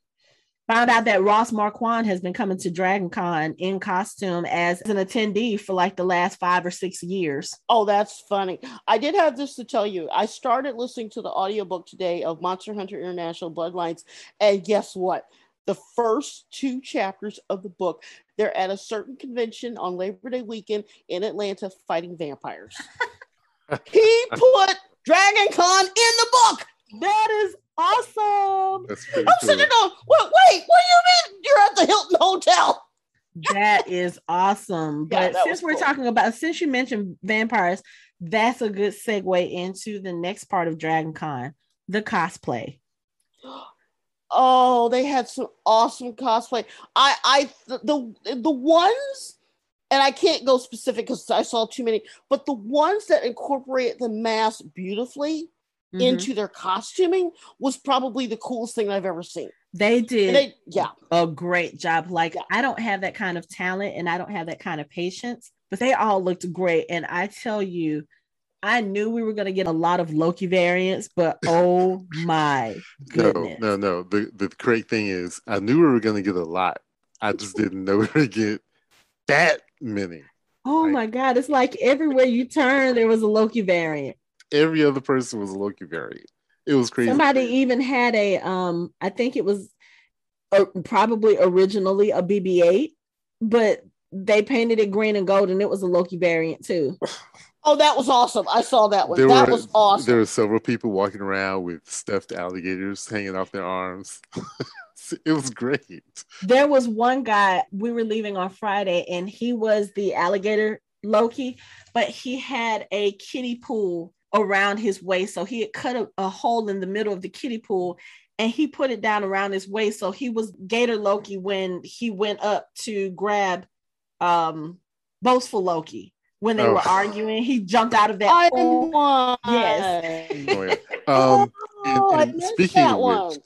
Found out that Ross Marquand has been coming to Dragon Con in costume as an attendee for like the last five or six years. Oh, that's funny. I did have this to tell you. I started listening to the audiobook today of Monster Hunter International Bloodlines. And guess what? The first two chapters of the book, they're at a certain convention on Labor Day weekend in Atlanta fighting vampires. *laughs* he put Dragon Con in the book. That is awesome. That's pretty I'm sitting there going, wait, wait, what do you mean you're at the Hilton Hotel? That is awesome. *laughs* But that since we're cool. talking about, since you mentioned vampires, that's a good segue into the next part of Dragon Con, the cosplay. *gasps* Oh, they had some awesome cosplay. I, I, the, the, the ones, and I can't go specific because I saw too many, but the ones that incorporate the mask beautifully Mhm. into their costuming was probably the coolest thing I've ever seen. They did they, yeah, a great job. Like Yeah. I don't have that kind of talent and I don't have that kind of patience, but they all looked great. And I tell you, I knew we were going to get a lot of Loki variants, but *laughs* oh my No, goodness. no, no. no. The the great thing is, I knew we were gonna get a lot. I just didn't know *laughs* we were gonna get that many. Oh Right. my God. It's like everywhere you turn, there was a Loki variant. Every other person was a Loki variant. It was crazy. Somebody even had a, um, I think it was uh, probably originally a BB 8, but they painted it green and gold and it was a Loki variant too. *laughs* Oh, that was awesome. I saw that one. There that were- was awesome. There were several people walking around with stuffed alligators hanging off their arms. *laughs* it was great. There was one guy we were leaving on Friday, and he was the alligator Loki, but he had a kiddie pool around his waist. So he had cut a, a hole in the middle of the kiddie pool and he put it down around his waist. So he was Gator Loki when he went up to grab um boastful Loki. When they Oh. were arguing, he jumped out of that I pool. won. Yes. Oh, yeah. Um, and- Oh, I and missed speaking that of one. which,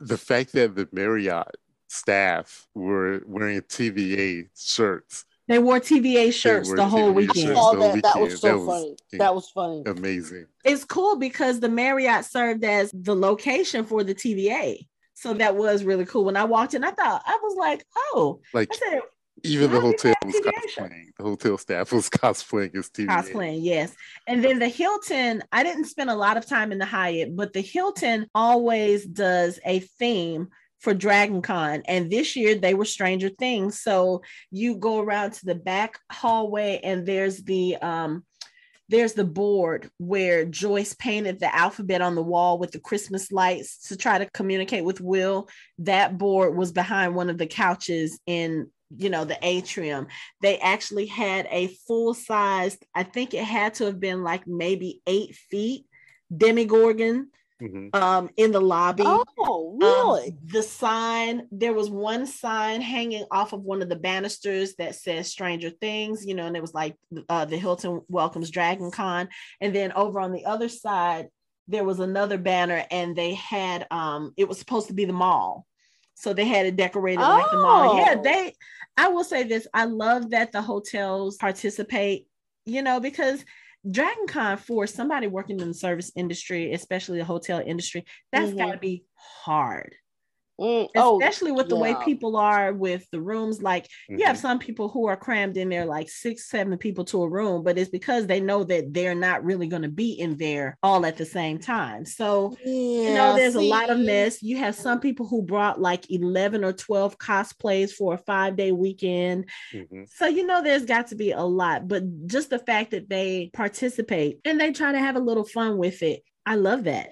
the fact that the Marriott staff were wearing TVA shirts, They wore TVA shirts wore the whole TVA weekend. shirts. Oh, the that, that was so That was- funny. That was funny. amazing. it's cool because the Marriott served as the location for the TVA. So that was really cool. When I walked in, I thought I was like, oh, Like I said even the hotel that was TVA shirt? cosplaying. The hotel staff was *laughs* cosplaying as TVA. cosplaying, yes. And then the Hilton, I didn't spend a lot of time in the Hyatt, but the Hilton always does a theme for Dragon Con. And this year they were Stranger Things. So you go around to the back hallway and there's the um there's the board where Joyce painted the alphabet on the wall with the Christmas lights to try to communicate with Will. That board was behind one of the couches in, you know, the atrium. They actually had a full sized, I think it had to have been like maybe eight feet Demogorgon Mhm. um, in the lobby. Oh, Um, really? the sign, there was one sign hanging off of one of the banisters that says Stranger Things, you know, and it was like uh, the Hilton welcomes Dragon Con. And then over on the other side, there was another banner and they had, um, it was supposed to be the mall. So they had it decorated like the mall. Yeah, Oh. they, I will say this I love that the hotels participate, you know, because Dragon Con for somebody working in the service industry, especially the hotel industry, that's Mhm. got to be hard Mm, oh, especially with the way people are with the rooms like you have Mhm. some people who are crammed in there like six seven people to a room but it's because they know that they're not really going to be in there all at the same time. So you know there's a lot of mess. You have some people who brought like 11 or 12 cosplays for a five day weekend. Mhm. so you know there's got to be a lot but just the fact that they participate and they try to have a little fun with it i love that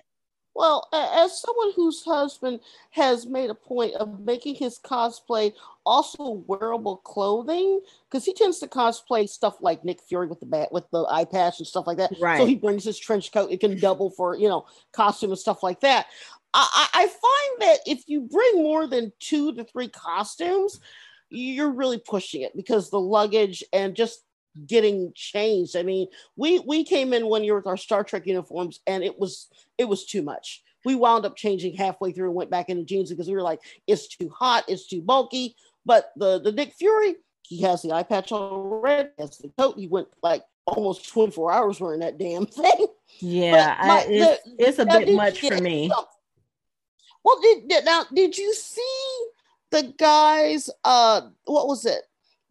Well, as someone whose husband has made a point of making his cosplay also wearable clothing, because he tends to cosplay stuff like Nick Fury with the bat with the eye patch and stuff like that. Right. So he brings his trench coat; it can double for you know costume and stuff like that. I, I I find that if you bring more than two to three costumes, you're really pushing it because the luggage and just getting changed. I mean, we we came in one year with our Star Trek uniforms, and it was it was too much. We wound up changing halfway through and went back into jeans because we were like, it's too hot, it's too bulky. But the the Nick Fury, he has the eye patch on red, has the coat. He went like almost 24 hours wearing that damn *laughs* thing. yeah But I, it's, the- it's a now, bit much for me Well, did, did- now did you see the guys, uh, what was it?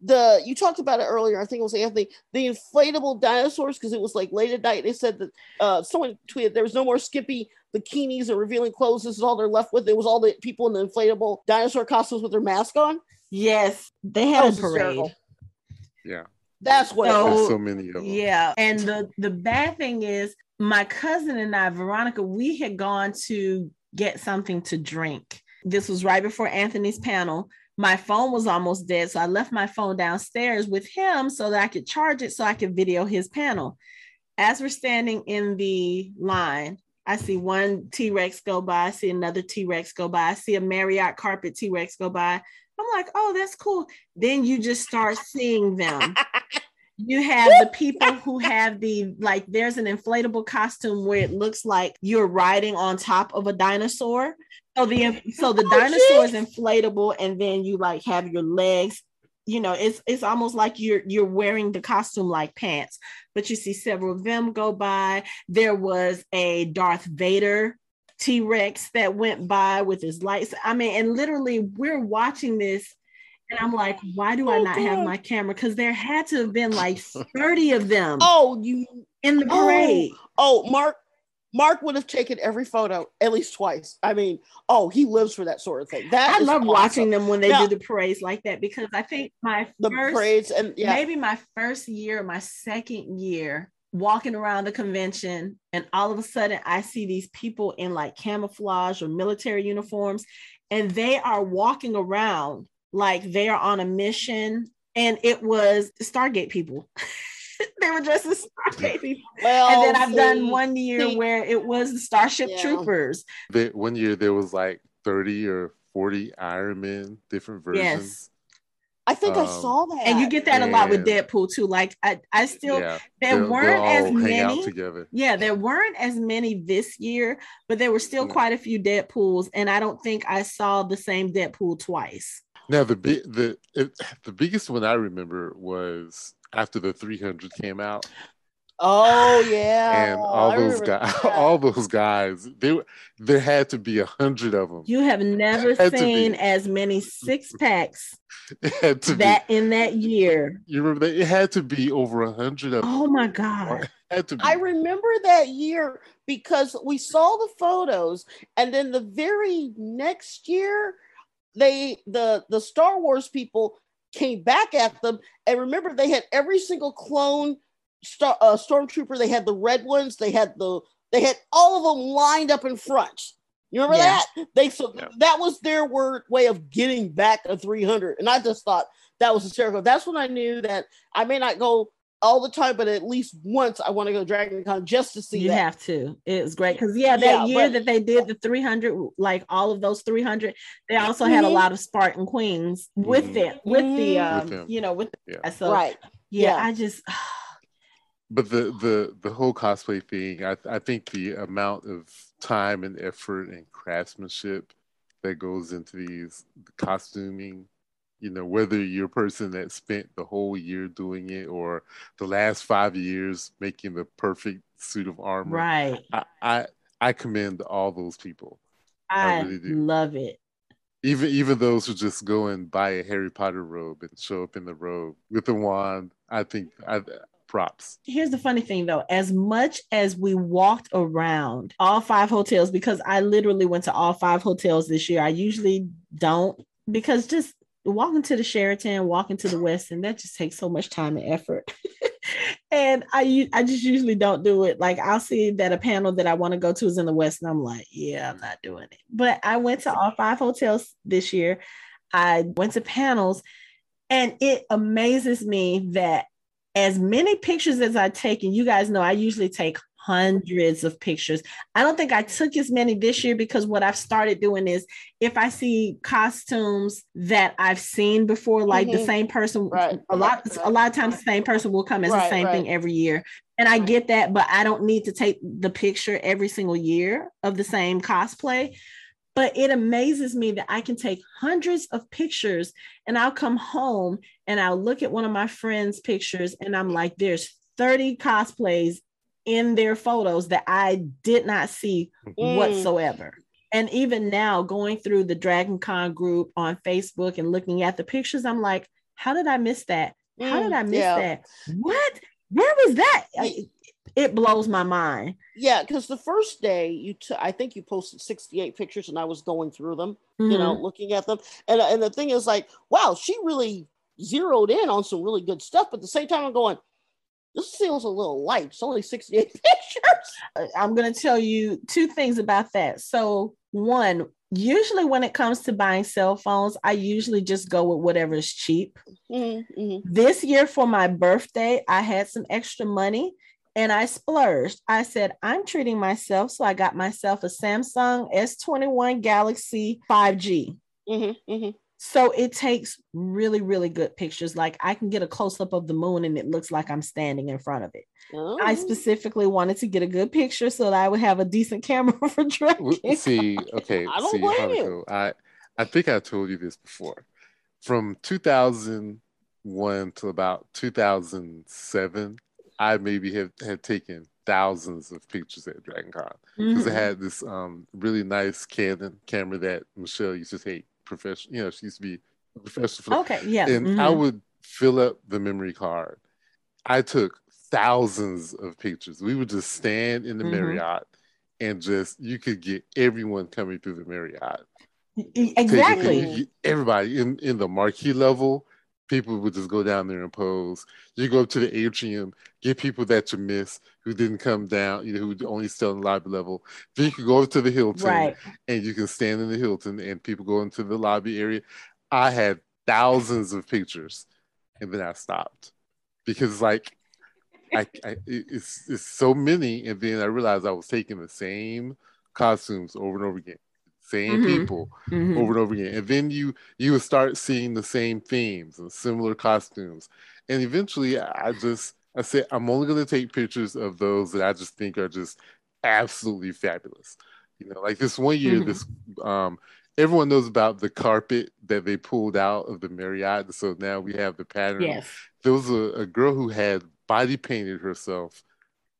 The you talked about it earlier. I think it was Anthony. The inflatable dinosaurs because it was like late at night. They said that uh, someone tweeted there was no more Skippy bikinis or revealing clothes. This is all they're left with. It was all the people in the inflatable dinosaur costumes with their mask on. Yes, they had a parade. Yeah. That's what. So, so many of them. Yeah, and the the bad thing is, my cousin and I, Veronica, we had gone to get something to drink. This was right before Anthony's panel. My phone was almost dead, so I left my phone downstairs with him so that I could charge it so I could video his panel. As we're standing in the line, I see one T Rex go by, I see another T Rex go by, I see a Marriott carpet T Rex go by. I'm like, oh, that's cool. Then you just start seeing them. *laughs* you have the people who have the like there's an inflatable costume where it looks like you're riding on top of a dinosaur so the *laughs* so the oh, dinosaur is inflatable and then you like have your legs you know it's it's almost like you're you're wearing the costume like pants but you see several of them go by there was a darth vader t-rex that went by with his lights i mean and literally we're watching this and I'm like, why do I oh, not have my camera? Because there had to have been like *laughs* 30 of them. Oh, you in the oh. parade. Oh, oh, Mark, Mark would have taken every photo at least twice. I mean, oh, he lives for that sort of thing. That I love awesome. watching them when they now, do the parades like that because I think my the first, parades and yeah. maybe my first year, my second year walking around the convention, and all of a sudden I see these people in like camouflage or military uniforms, and they are walking around like they are on a mission and it was Stargate people. *laughs* they were dressed as Stargate people. Well, and then I've see, done one year see, where it was the Starship yeah. Troopers. The, one year there was like 30 or 40 Iron Men, different versions. Yes. I think um, I saw that. And you get that a lot with Deadpool too. Like I, I still yeah, there weren't as many. together. Yeah, there weren't as many this year, but there were still quite a few Deadpools, and I don't think I saw the same Deadpool twice. Now the big the it, the biggest one I remember was after the 300 came out. Oh *sighs* yeah, and all I those guys, *laughs* all those guys, they there had to be a hundred of them. You have never seen as many six packs *laughs* that be. in that year. You remember that it had to be over a hundred of. Oh my god! Had to be. I remember that year because we saw the photos, and then the very next year they the the Star Wars people came back at them, and remember they had every single clone star uh, stormtrooper. They had the red ones. They had the they had all of them lined up in front. You remember yeah. that? They so yeah. that was their word way of getting back a 300, and I just thought that was hysterical. That's when I knew that I may not go all the time, but at least once I want to go to Dragon Con just to see. You that. have to. It was great because yeah, that yeah, year but, that they did the 300, like all of those 300, they also mm-hmm. had a mm-hmm. lot of Spartan queens with mm-hmm. them, with the um, with you know, with the, yeah. so right. Yeah, yeah, I just. *sighs* but the the the whole cosplay thing, I I think the amount of time and effort and craftsmanship that goes into these costuming you know whether you're a person that spent the whole year doing it or the last five years making the perfect suit of armor right. I i, I commend all those people. I, I really love it. Even even those who just go and buy a harry potter robe and show up in the robe with a wand i think i props. Here's the funny thing though, as much as we walked around all five hotels, because I literally went to all five hotels this year, I usually don't because just walking to the Sheraton, walking to the Westin, that just takes so much time and effort. *laughs* and I I just usually don't do it. Like I'll see that a panel that I want to go to is in the West, and I'm like, yeah, I'm not doing it. But I went to all five hotels this year. I went to panels, and it amazes me that as many pictures as I take, and you guys know I usually take hundreds of pictures. I don't think I took as many this year because what I've started doing is if I see costumes that I've seen before, like mm-hmm. the same person, right. a lot, a lot of times the same person will come as right. the same thing every year. And I get that, but I don't need to take the picture every single year of the same cosplay. But it amazes me that I can take hundreds of pictures and I'll come home and I'll look at one of my friends' pictures and I'm like, there's 30 cosplays in their photos that I did not see mm. whatsoever. And even now, going through the Dragon Con group on Facebook and looking at the pictures, I'm like, how did I miss that? How did Mm, I miss yeah. that? What? Where was that? I- it blows my mind. Yeah, because the first day you, t- I think you posted sixty-eight pictures, and I was going through them, you know, Mhm. looking at them, and and the thing is, like, wow, she really zeroed in on some really good stuff. But at the same time, I'm going, this feels a little light. It's only sixty-eight *laughs* pictures. I'm going to tell you two things about that. So, one, usually when it comes to buying cell phones, I usually just go with whatever is cheap. Mm-hmm. This year for my birthday, I had some extra money and I splurged. I said, I'm treating myself. So I got myself a Samsung S21 Galaxy 5G. Mm-hmm, mm-hmm. So it takes really, really good pictures. Like I can get a close up of the moon and it looks like I'm standing in front of it. Oh. I specifically wanted to get a good picture so that I would have a decent camera *laughs* for W- tracking. see, okay, I don't see, blame Hanako, I I think I told you this before. From 2001 to about 2007, I maybe have had taken thousands of pictures at DragonCon because Mhm. it had this um really nice Canon camera that Michelle used to take professional. You know, she used to be a professional. Okay, yeah. and I mhm. would fill up the memory card. I took thousands of pictures. We would just stand in the Mhm. Marriott and just you could get everyone coming through the Marriott. Exactly. everybody in, in the marquee level, people would just go down there and pose. You go up to the atrium, get people that you miss who didn't come down, you know, who only still in the lobby level. Then you can go up to the Hilton Right. and you can stand in the Hilton and people go into the lobby area. I had thousands of pictures and then I stopped because like I, I it's it's so many and then I realized I was taking the same costumes over and over again, same Mhm. people Mhm. over and over again, and then you you would start seeing the same themes and similar costumes, and eventually I just I said I'm only going to take pictures of those that I just think are just absolutely fabulous. You know, like this one year, Mhm. this um, everyone knows about the carpet that they pulled out of the Marriott, so now we have the pattern. Yes. There was a, a girl who had body painted herself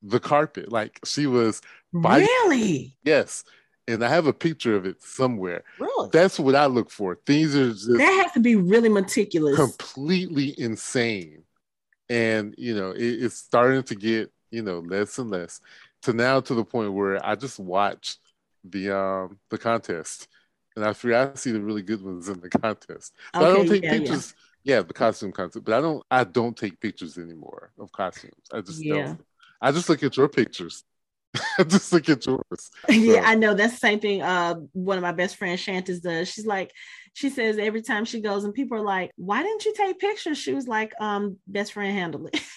the carpet, like she was Body- Really? yes, and I have a picture of it somewhere. Really? That's what I look for. Things are just That has to be really meticulous. completely insane. And you know, it, it's starting to get, you know, less and less to now to the point where I just watch the um the contest and I figure I see the really good ones in the contest. So I don't take yeah, yeah. pictures. Yeah. the costume contest, but I don't I don't take pictures anymore of costumes. I just Yeah. don't. I just look at your pictures. I *laughs* just look at yours. *laughs* yeah, I know that's the same thing. Uh, one of my best friends, Shantis, does. She's like, she says every time she goes, and people are like, "Why didn't you take pictures?" She was like, "Um, best friend handled it." *laughs*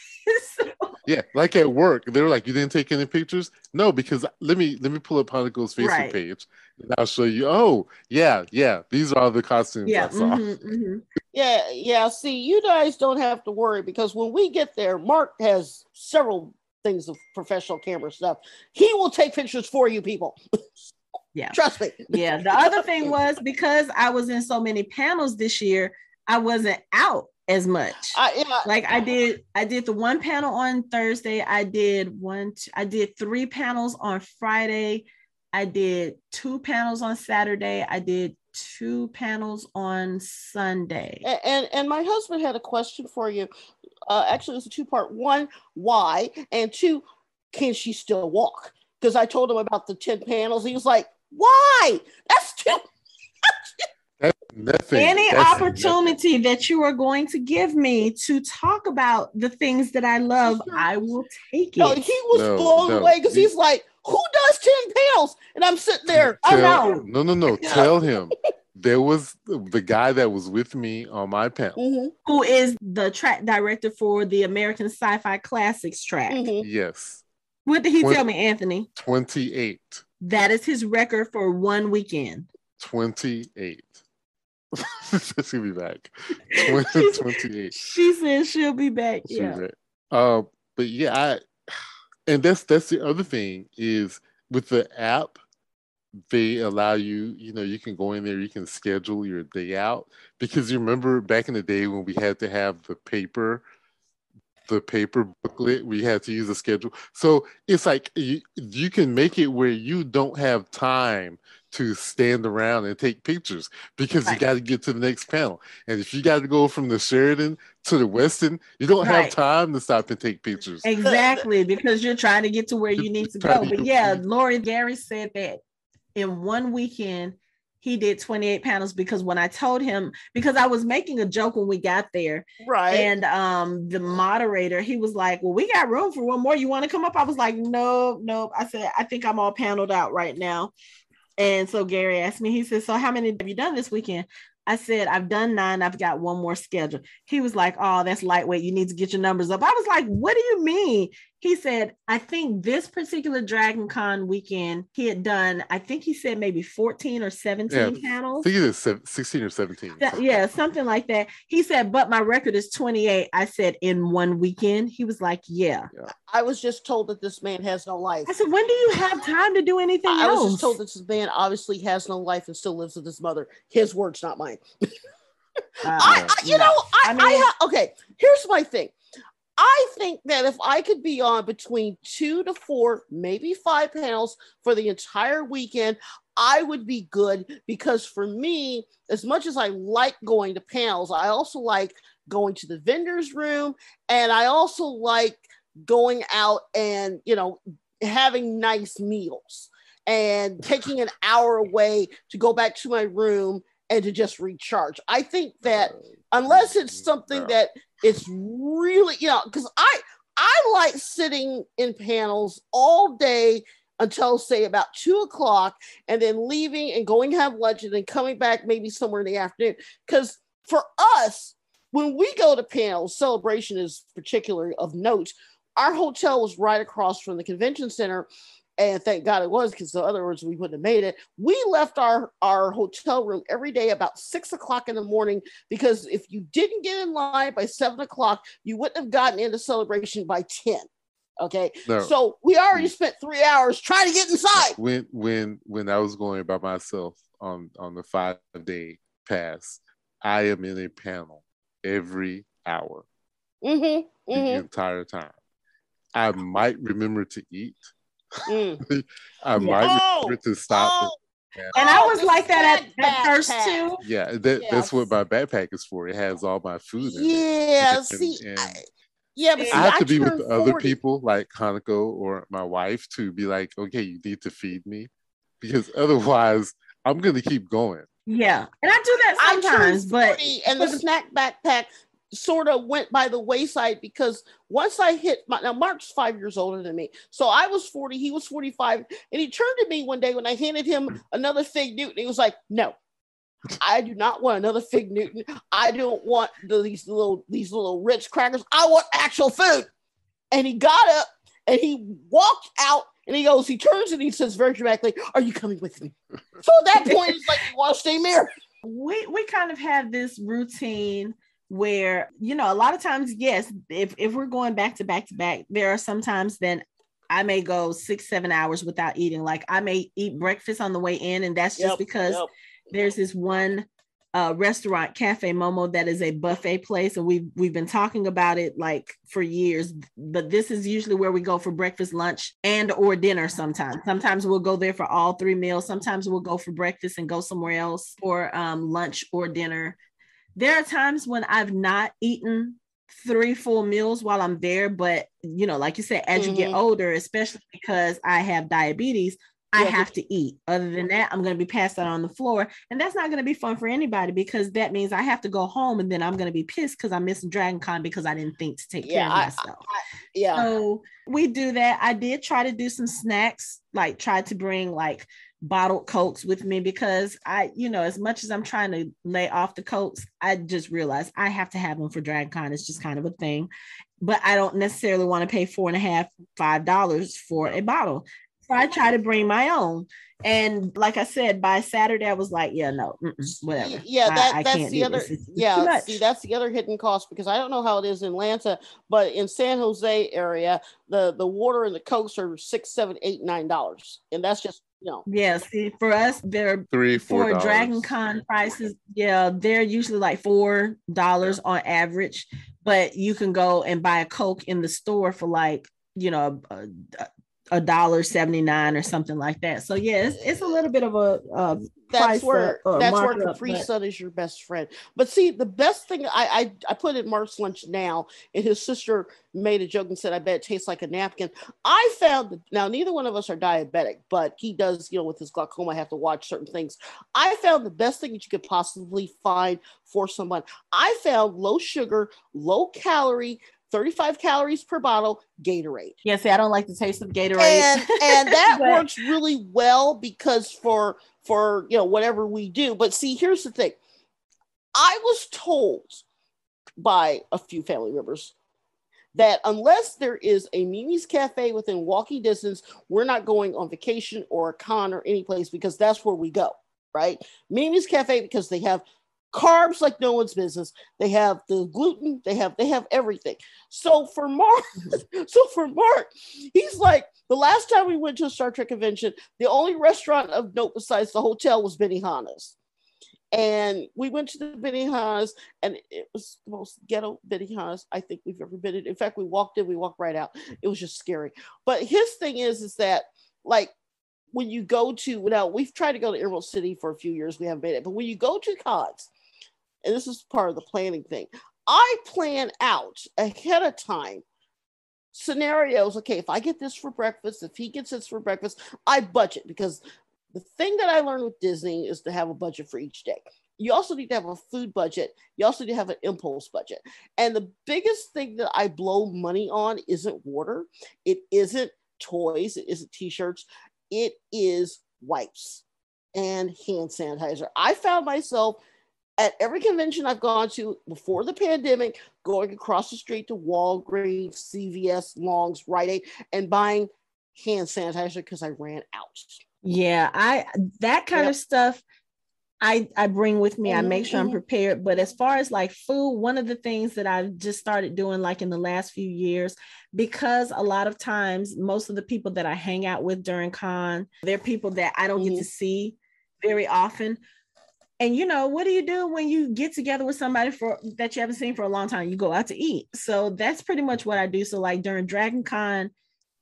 So- Yeah, like at work, they're like, "You didn't take any pictures." No, because let me let me pull up Hanako's Facebook Right. page, and I'll show you. Oh, yeah, yeah, these are all the costumes yeah, I saw. mhm, mhm. Yeah, yeah. See, you guys don't have to worry because when we get there, Mark has several things of professional camera stuff. He will take pictures for you people. Yeah. *laughs* Trust me. yeah. The other thing was because I was in so many panels this year, I wasn't out as much. I, yeah, like I did, I did the one panel on Thursday. I did one, I did three panels on Friday. I did two panels on Saturday. I did two panels on Sunday. And and my husband had a question for you. Uh, actually, was a two part. One, why, and two, can she still walk? Because I told him about the ten panels. He was like, "Why? That's too." That's nothing. Any That's opportunity that you are going to give me to talk about the things that I love, I will take No, it. he was No, blown no. away because he's like, "Who does ten panels?" And I'm sitting there. Tell- no. no, no, no. *laughs* Tell him there was the guy that was with me on my panel. Mhm, Who is the track director for the American Sci-Fi Classics track? mhm. Yes, What did he Twen- tell me, Anthony? twenty-eight. That is his record for one weekend. 28. *laughs* She'll be back. *laughs* 20, 28. She says she'll be back. She'll be Yeah. back. Uh, but yeah, I and that's that's the other thing is with the app, they allow you, you know, you can go in there, you can schedule your day out. Because you remember back in the day when we had to have the paper the paper booklet. We had to use a schedule. So it's like you, you can make it where you don't have time to stand around and take pictures because right. you got to get to the next panel. And if you got to go from the Sheraton to the Westin, you don't right. have time to stop and take pictures. Exactly, because you're trying to get to where you need to go. But yeah, Lorrie Gary said that in one weekend he did 28 panels because when I told him because I was making a joke when we got there. Right. And um the moderator, he was like, Well, we got room for one more. You want to come up? I was like, No, no. I said, I think I'm all paneled out right now. And so Gary asked me, he said, So how many have you done this weekend? I said, I've done nine. I've got one more scheduled. He was like, Oh, that's lightweight. You need to get your numbers up. I was like, What do you mean? He said, I think this particular Dragon Con weekend, he had done, I think he said maybe 14 or 17 yeah, panels. I think it is 16 or 17. Yeah, something like that. He said, but my record is 28. I said, in one weekend. He was like, yeah. yeah. I was just told that this man has no life. I said, when do you have time to do anything I else? was just told that this man obviously has no life and still lives with his mother. His words, not mine. *laughs* uh, I, I, you no. know, I, I, mean, I ha- okay. Here's my thing. I think that if I could be on between two to four, maybe five panels for the entire weekend, I would be good. Because for me, as much as I like going to panels, I also like going to the vendor's room. And I also like going out and, you know, having nice meals and taking an hour away to go back to my room and to just recharge. I think that unless it's something that it's really, you know, because I I like sitting in panels all day until say about two o'clock and then leaving and going to have lunch and then coming back maybe somewhere in the afternoon. Because for us, when we go to panels, celebration is particularly of note. Our hotel was right across from the convention center and thank God it was because the other words we wouldn't have made it. We left our our hotel room every day about six o'clock in the morning because if you didn't get in line by seven o'clock, you wouldn't have gotten into celebration by ten. Okay, no. so we already spent three hours trying to get inside. When when when I was going by myself on on the five day pass, I am in a panel every hour, mm-hmm, mm-hmm. the entire time. I might remember to eat Mm. *laughs* I might oh, to stop. Oh. And I was like that at, at first too. Yeah, that, yes. that's what my backpack is for. It has all my food in yeah, it. see, and, I, yeah, but see, I have I to be with 40. other people like Hanako or my wife to be like, okay, you need to feed me because *laughs* otherwise I'm gonna keep going. Yeah, and I do that sometimes, but and the snack backpack sort of went by the wayside because once I hit my now Mark's five years older than me, so I was 40, he was 45, and he turned to me one day when I handed him another fig Newton. He was like, No, I do not want another fig Newton. I don't want the, these little these little rich crackers. I want actual food. And he got up and he walked out and he goes, he turns and he says very dramatically, Are you coming with me? So at that point, it's like, You want to stay there? We we kind of have this routine where you know a lot of times yes if if we're going back to back to back there are sometimes then i may go six seven hours without eating. Like i may eat breakfast on the way in and that's just yep, because yep. there's this one uh, restaurant cafe momo that is a buffet place and we've we've been talking about it like for years. But this is usually where we go for breakfast lunch and or dinner sometimes. Sometimes we'll go there for all three meals. Sometimes we'll go for breakfast and go somewhere else for um, lunch or dinner there are times when I've not eaten three full meals while I'm there, but you know, like you said, as mm-hmm. you get mm-hmm. older, especially because I have diabetes, I have to eat. Other than that, I'm going to be passed out on the floor. And that's not going to be fun for anybody because that means I have to go home and then I'm going to be pissed because I'm missing Dragon Con because I didn't think to take yeah, care of myself. I, I, yeah. So we do that. I did try to do some snacks, like try to bring like bottled cokes with me because I, you know, as much as I'm trying to lay off the cokes, I just realized I have to have them for DragonCon. It's just kind of a thing. But I don't necessarily want to pay four and a half, five dollars for a bottle. So I try to bring my own. And like I said, by Saturday, I was like, yeah, no, whatever. Yeah, that, I, I that's the other. yeah, see, that's the other hidden cost because I don't know how it is in Atlanta, but in San Jose area, the the water and the cokes are six, seven, eight, nine dollars, and that's just no. Yeah, see, for us, they're three, four for Dragon Con prices. Yeah, they're usually like four dollars on average. but you can go and buy a Coke in the store for like, you know, a, a dollar 79 or something like that. So yeah, it's, it's a little bit of a, a that's where up, that's where Capri is your best friend. But see, the best thing I, I I put in Mark's lunch now, and his sister made a joke and said, "I bet it tastes like a napkin." I found that now neither one of us are diabetic, but he does, you know, with his glaucoma, have to watch certain things. I found the best thing that you could possibly find for someone. I found low sugar, low calorie 35 calories per bottle Gatorade. Yeah, see, I don't like the taste of Gatorade. And, and *laughs* that but... works really well because for for you know whatever we do. But see, here's the thing. I was told by a few family members that unless there is a Mimi's Cafe within walking distance, we're not going on vacation or a con or any place because that's where we go, right? Mimi's Cafe because they have carbs like no one's business. They have the gluten. They have they have everything. So for Mark, *laughs* so for Mark, he's like the last time we went to a Star Trek convention, the only restaurant of note besides the hotel was Benihana's. And we went to the Benihana's, and it was the most ghetto Benihana's I think we've ever been in. In fact, we walked in, we walked right out. It was just scary. But his thing is, is that like when you go to now, we've tried to go to Emerald City for a few years, we haven't made it. But when you go to cons, and this is part of the planning thing. I plan out ahead of time scenarios. Okay, if I get this for breakfast, if he gets this for breakfast, I budget because the thing that I learned with Disney is to have a budget for each day. You also need to have a food budget. You also need to have an impulse budget. And the biggest thing that I blow money on isn't water, it isn't toys, it isn't t shirts, it is wipes and hand sanitizer. I found myself at every convention I've gone to before the pandemic, going across the street to Walgreens, CVS, Longs, Rite Aid, and buying hand sanitizer because I ran out. Yeah, I that kind yep. of stuff I I bring with me. I make sure I'm mm-hmm. prepared. But as far as like food, one of the things that I've just started doing like in the last few years, because a lot of times most of the people that I hang out with during con, they're people that I don't mm-hmm. get to see very often and you know what do you do when you get together with somebody for that you haven't seen for a long time you go out to eat so that's pretty much what i do so like during dragon con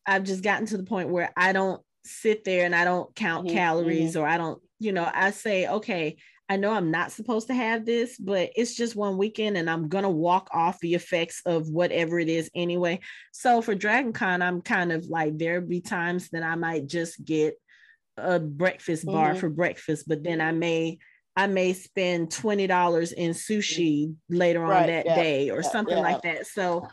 i've just gotten to the point where i don't sit there and i don't count mm-hmm, calories mm-hmm. or i don't you know i say okay i know i'm not supposed to have this but it's just one weekend and i'm gonna walk off the effects of whatever it is anyway so for dragon con i'm kind of like there be times that i might just get a breakfast bar mm-hmm. for breakfast but then i may I may spend $20 in sushi later on right, that yeah, day or yeah, something yeah. like that. So,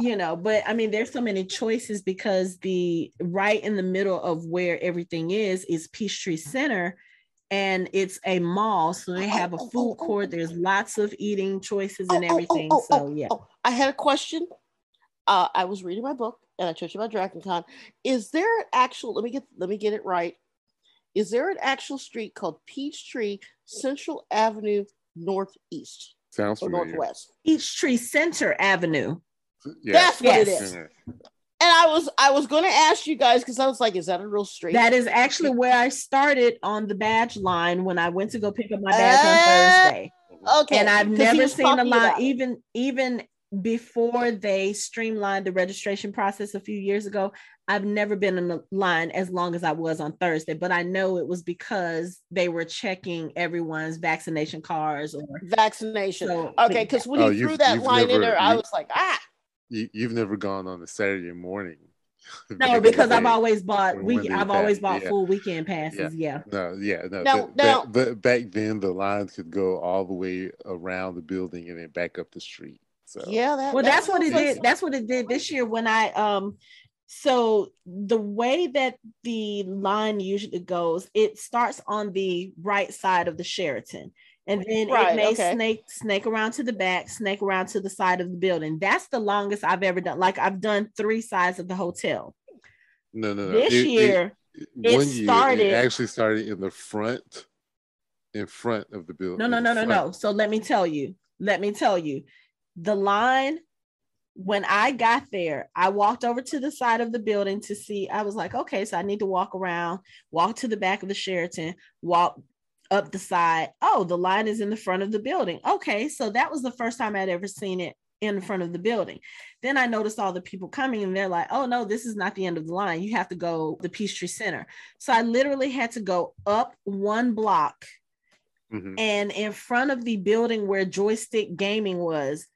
you know, but I mean, there's so many choices because the right in the middle of where everything is is Peachtree Center and it's a mall. So they have a oh, oh, food oh, court. There's lots of eating choices and everything. so, yeah. I had a question. Uh, I was reading my book and I told you about Dragon Con. Is there an actual, let me get, let me get it right. Is there an actual street called Peachtree Central Avenue Northeast? Sounds or familiar. Northwest. Peachtree Center Avenue. Yeah. That's what yes. it is. And I was I was going to ask you guys because I was like, is that a real street? That is actually where I started on the badge line when I went to go pick up my badge uh, on Thursday. Okay. And I've never seen a line even even before they streamlined the registration process a few years ago, I've never been in the line as long as I was on Thursday, but I know it was because they were checking everyone's vaccination cards or vaccination. So, okay, because when oh, you threw that line never, in there, I was like, ah. You, have never gone on a Saturday morning. no, *laughs* because I've always bought week. I've always bought yeah. full weekend passes. Yeah. yeah. No, yeah, no. No, no. But back then, the lines could go all the way around the building and then back up the street. So yeah, that, well, that's what it did. That's what it did this year when I um. So the way that the line usually goes, it starts on the right side of the Sheraton, and then right, it may okay. snake snake around to the back, snake around to the side of the building. That's the longest I've ever done. Like I've done three sides of the hotel. No, no, no. This it, year, it, it one started. Year it actually started in the front, in front of the building. No, no, no, no, no. So let me tell you. Let me tell you the line when I got there, I walked over to the side of the building to see. I was like, okay, so I need to walk around, walk to the back of the Sheraton, walk up the side. Oh, the line is in the front of the building. Okay, so that was the first time I'd ever seen it in front of the building. Then I noticed all the people coming and they're like, oh no, this is not the end of the line. You have to go the Peachtree Center. So I literally had to go up one block Mhm. and in front of the building where joystick gaming was,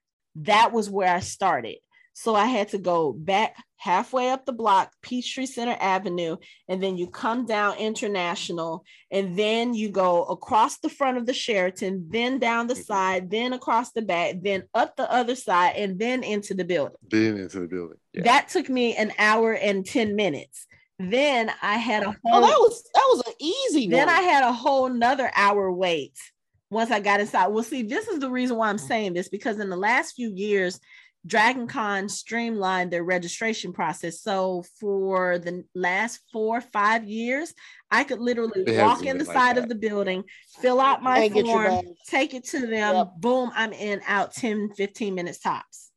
that was where I started. So I had to go back halfway up the block, Peachtree Center Avenue, and then you come down International, and then you go across the front of the Sheraton, then down the Mhm. side, then across the back, then up the other side, and then into the building. Then into the building. Yeah. That took me an hour and 10 minutes. Then I had a Oh, whole that was that was an easy then one. I had a whole nother hour wait once I got inside. Well, see, this is the reason why I'm saying this because in the last few years, Dragon Con streamlined their registration process. So for the last four, five years, I could literally It walk in the like side of the building, fill out my And form, take it to them, Yep. boom, I'm in, out 10, 15 minutes tops.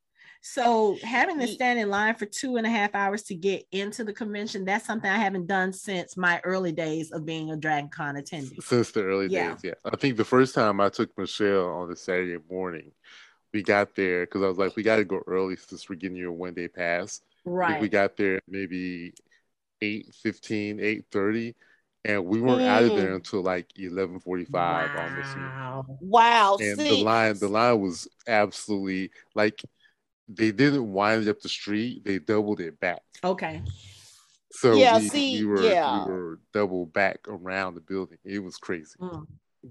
So having to stand in line for two and a half hours to get into the convention, that's something I haven't done since my early days of being a Dragon Con attendee. Since the early Yeah. days, yeah. I think the first time I took Michelle on a Saturday morning, we got there because I was like, we got to go early since we're getting you a one day pass. Right. we got there maybe 8 15, 8 30, and we weren't out of there Mm. until like 11 45 almost. Wow. wow. And see, the line, the line was absolutely like they didn't wind it up the street, they doubled it back. Okay. So Yeah, we, see, we were yeah. we were double back around the building. It was crazy. Mm.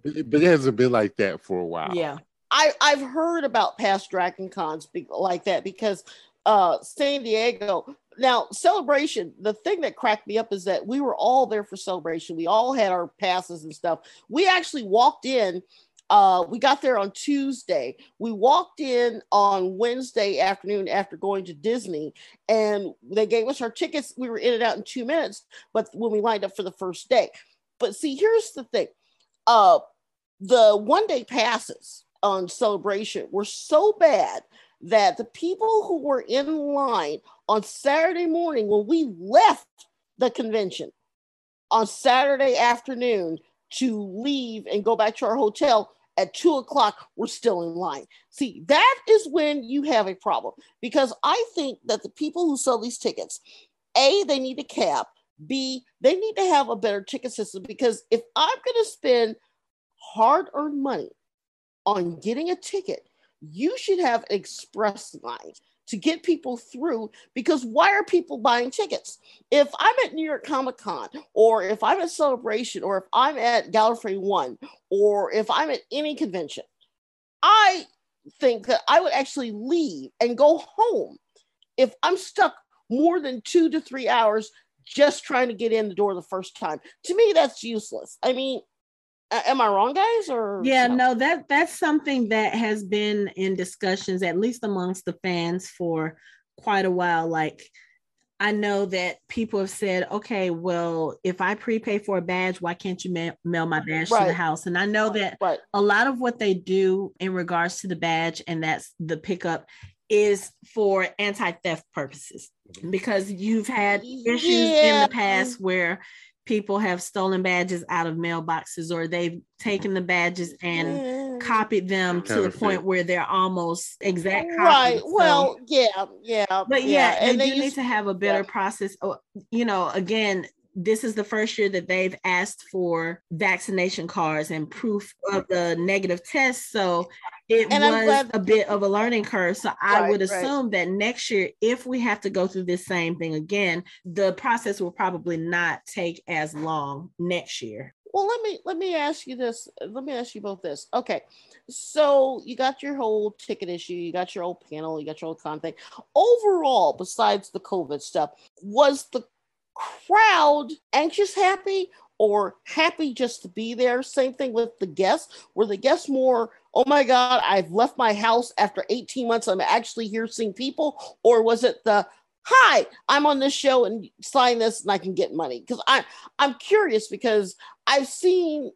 But it, but it hasn't been like that for a while. Yeah. I I've heard about past Dragon Cons be, like that because uh San Diego now celebration the thing that cracked me up is that we were all there for celebration we all had our passes and stuff we actually walked in uh we got there on Tuesday. We walked in on Wednesday afternoon after going to Disney and they gave us our tickets. We were in and out in 2 minutes but when we lined up for the first day. But see here's the thing. Uh the one day passes on celebration were so bad that the people who were in line on Saturday morning when we left the convention on Saturday afternoon to leave and go back to our hotel at two o'clock we're still in line. See, that is when you have a problem because I think that the people who sell these tickets, A, they need a cap, B, they need to have a better ticket system because if I'm going to spend hard earned money on getting a ticket, you should have express line to get people through because why are people buying tickets? If I'm at New York Comic Con, or if I'm at Celebration, or if I'm at Gallifrey One, or if I'm at any convention, I think that I would actually leave and go home if I'm stuck more than two to three hours just trying to get in the door the first time. To me, that's useless. I mean, Uh, am I wrong, guys? Or Yeah, no, that that's something that has been in discussions, at least amongst the fans, for quite a while. Like, I know that people have said, okay, well, if I prepay for a badge, why can't you ma- mail my badge to the house? And I know that Right. a lot of what they do in regards to the badge and that's the pickup is for anti-theft purposes mm-hmm. because you've had issues in the past where people have stolen badges out of mailboxes or they've taken the badges and copied them to the point where they're almost exact copies. Right. So- Well, yeah, yeah. but yeah, and they they do need to have a better yeah. process. Oh, You know, again, this is the first year that they've asked for vaccination cards and proof of the negative test. So it And was glad- a bit of a learning curve. So I Right, would right. assume that next year, if we have to go through this same thing again, the process will probably not take as long next year. Well, let me let me ask you this. Let me ask you both this. Okay, so you got your whole ticket issue, you got your old panel, you got your old con thing. Overall, besides the COVID stuff, was the crowd anxious, happy, or happy just to be there? Same thing with the guests. Were the guests more? Oh my God, I've left my house after 18 months. I'm actually here seeing people, or was it the hi, I'm on this show and sign this and I can get money? Because I I'm curious because I've seen,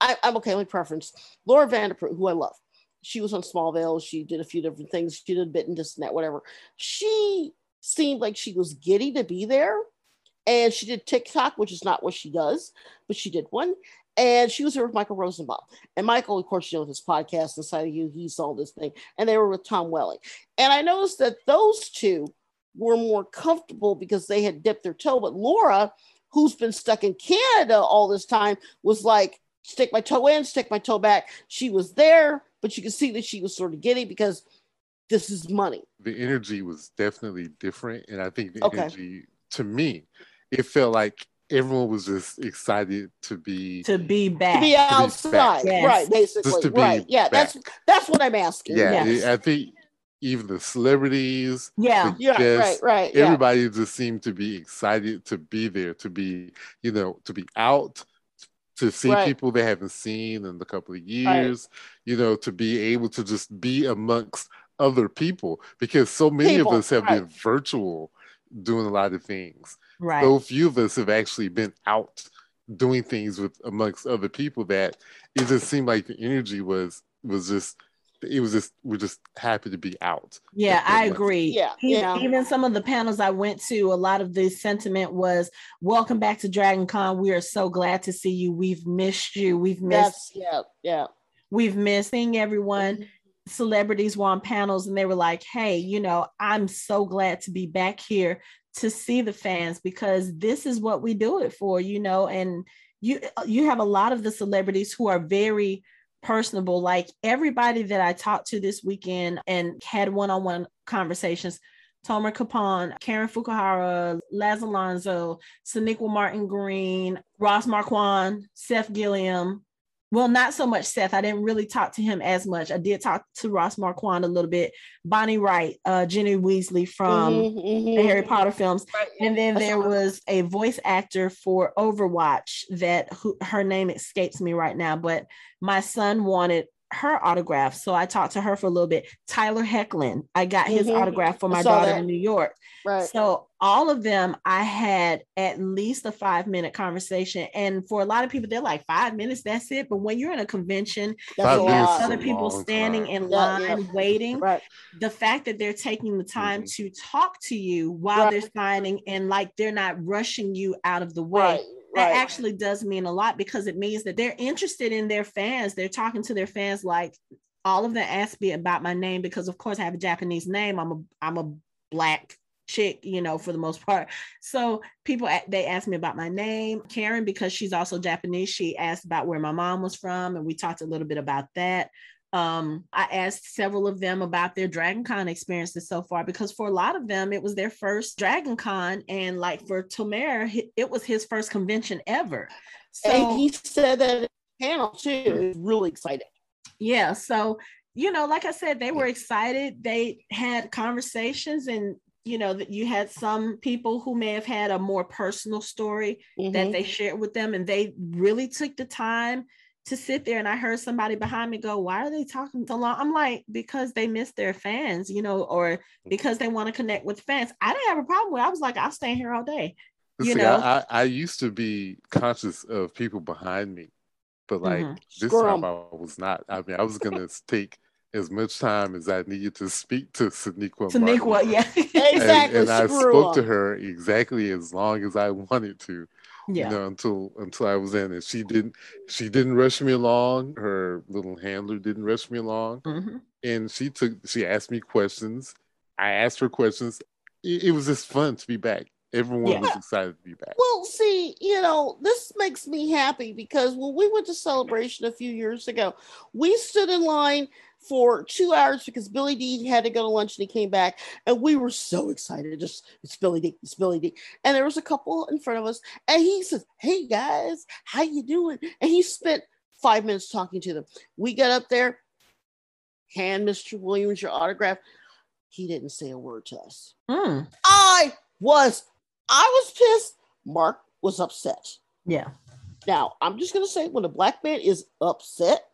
I, I'm okay, my preference. Laura Vandervoort, who I love. She was on Smallville. She did a few different things. She did a bit in this and that, whatever. She seemed like she was giddy to be there. And she did TikTok, which is not what she does, but she did one. and she was there with Michael Rosenbaum. And Michael, of course, you know his podcast inside of you, he saw this thing, and they were with Tom Welling. And I noticed that those two were more comfortable because they had dipped their toe. But Laura, who's been stuck in Canada all this time, was like, stick my toe in, stick my toe back. She was there, but you could see that she was sort of giddy because this is money. The energy was definitely different. And I think the Okay. energy to me, it felt like everyone was just excited to be to be back. To be outside, Yes. right? Basically, Just to be right? Yeah, that's that's what I'm asking. yeah, Yes. I think even the celebrities, yeah. the yeah, guests, right, right. Yeah. everybody just seemed to be excited to be there, to be, you know, to be out, to see Right. people they haven't seen in a couple of years, you know, to be able to just be amongst other people because so many People, of us have right. been virtual doing a lot of things. Right. So few of us have actually been out doing things with amongst other people that it just seemed like the energy was was just it was just we're just happy to be out. Yeah, I what it was. agree. Yeah, Even, yeah. even some of the panels I went to, a lot of the sentiment was, "Welcome back to Dragon Con. We are so glad to see you. We've missed you. We've missed. That's yeah, yeah. We've missed seeing everyone." Celebrities were on panels, and they were like, "Hey, you know, I'm so glad to be back here to see the fans because this is what we do it for, you know." And you you have a lot of the celebrities who are very personable. Like everybody that I talked to this weekend and had one-on-one conversations. Tomer Kapon, Karen Fukuhara, Laz Alonso, Sonequa Martin Green, Ross Marquand, Seth Gilliam. Well, not so much Seth. I didn't really talk to him as much. I did talk to Ross Marquand a little bit. Bonnie Wright, uh, Jenny Weasley from Mhm, mhm. the Harry Potter films. Right. And then there was a voice actor for Overwatch that who, her name escapes me right now, but my son wanted her autograph. So I talked to her for a little bit. Tyler Hoechlin, I got his Mhm. autograph for my daughter that. in New York. right. So all of them, I had at least a five minute conversation. And for a lot of people, they're like five minutes, that's it. But when you're in a convention, That's a you have minutes is lot. other people standing time. in line yeah. waiting Right. the fact that they're taking the time Mhm. to talk to you while Right. they're signing and like they're not rushing you out of the way Right. That Right. actually does mean a lot because it means that they're interested in their fans. They're talking to their fans like all of them ask me about my name because of course i have a japanese name. I'm a i'm a black chick you know for the most part. So people they ask me about my name. Karen because she's also japanese she asked about where my mom was from and we talked a little bit about that um, I asked several of them about their Dragon Con experiences so far because for a lot of them, it was their first Dragon Con. And like for Tomer, it was his first convention ever. So, and he said that panel too. Was really excited. yeah. So, you know, like I said, they were excited. They had conversations and, you know, that you had some people who may have had a more personal story that Mhm. they shared with them and they really took the time to sit there and I heard somebody behind me go, Why are they talking so long? I'm like, because they miss their fans, you know, or because they want to connect with fans. I didn't have a problem with it. I was like, I'll stay here all day. It's you like, know? I, I, I used to be conscious of people behind me, but like Mhm. this Scrum. time I was not. I mean, I was gonna take as much time as I needed to speak to Sonequa. Taniqua, Martin. yeah. And, *laughs* Exactly. and I Screw spoke to her exactly as long as I wanted to. Yeah. You know, until until I was in, it. she didn't she didn't rush me along. Her little handler didn't rush me along, Mhm. and she took she asked me questions. I asked her questions. It, it was just fun to be back. Everyone Yeah. was excited to be back. Well, see, you know, this makes me happy because when we went to celebration a few years ago, we stood in line for two hours because Billy Dee had to go to lunch and he came back, and we were so excited. Just it's Billy Dee, it's Billy Dee, and there was a couple in front of us, and he says, "Hey guys, how you doing?" And he spent five minutes talking to them. We got up there, hand Mr. Williams your autograph. He didn't say a word to us. Mm, I was, I was pissed. Mark was upset. yeah. Now, I'm just going to say when a black man is upset,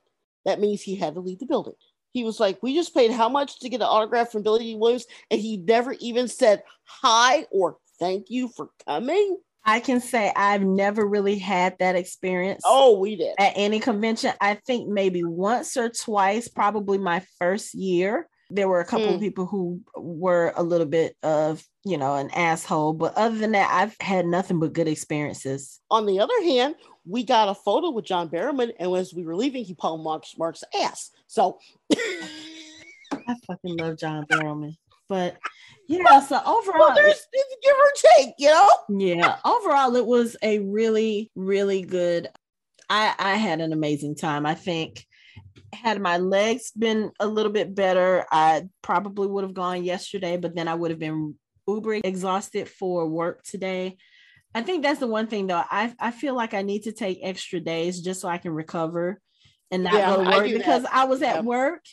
that means he had to leave the building. He was like, We just paid how much to get an autograph from Billy Dee Williams? And he never even said hi or thank you for coming. I can say I've never really had that experience. Oh, we did. at any convention. I think maybe once or twice, probably my first year. There were a couple Mm. of people who were a little bit of, you know, an asshole. But other than that, I've had nothing but good experiences. On the other hand, we got a photo with John Barrowman, and as we were leaving, he palmed Mark's, Mark's ass. So, *laughs* I fucking love John Barrowman. But yeah, so overall, well, there's it's give or take, you know. yeah overall it was a really really good i i had an amazing time i think had my legs been a little bit better i probably would have gone yesterday but then i would have been uber exhausted for work today i think that's the one thing though i i feel like i need to take extra days just so i can recover and not Yeah, go to work do because that. i was at Yeah. work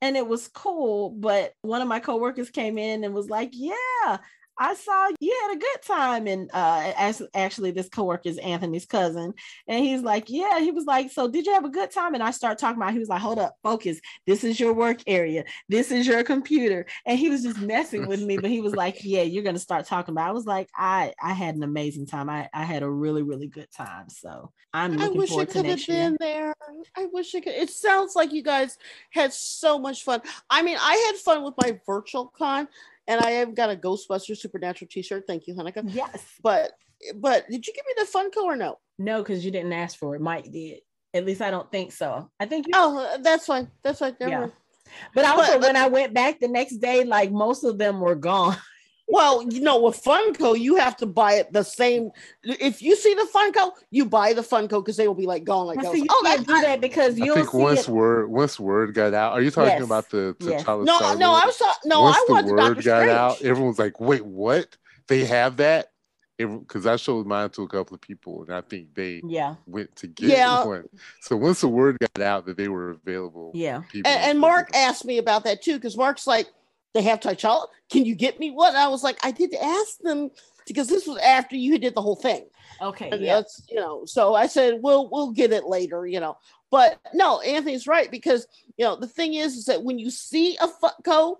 and it was cool but one of my coworkers came in and was like yeah I saw you had a good time. And uh as actually this coworker is Anthony's cousin. And he's like, Yeah, he was like, So did you have a good time? And I start talking about he was like, Hold up, focus. This is your work area. This is your computer. And he was just messing with me, but he was like, Yeah, you're gonna start talking about. I was like, I I had an amazing time. I, I had a really, really good time. So I'm I looking wish I forward to could have next year. been there. I wish I could. It sounds like you guys had so much fun. I mean, I had fun with my virtual con, and I have got a Ghostbuster Supernatural T-shirt. Thank you, Hanako. Yes. But but did you give me the Funko or no? No, because you didn't ask for it. Mike did. At least I don't think so. I think you Oh, uh, that's fine. That's fine. Never Yeah. mind. But also, But- when I went back the next day, like most of them were gone. *laughs* Well, you know, with Funko, you have to buy it the same. If you see the Funko, you buy the Funko because they will be like gone like But that. Oh, can't that, do that because I you'll think see once it. word once word got out. Are you talking Yes. about the Yes. T'Challa? no, Star no, I was talking. No, once I the word Doctor got Strange. out, everyone's like, "Wait, what? They have that?" Because I showed mine to a couple of people, and I think they Yeah, went to get Yeah. one. So once the word got out that they were available, yeah. people and, and Mark picking asked me about that too because Mark's like, they have T'Challa. Can you get me one? And I was like, I did ask them because this was after you did the whole thing. Okay, And yeah. that's you know. So I said, we'll we'll get it later, you know. But no, Anthony's right because you know the thing is, is that when you see a Funko,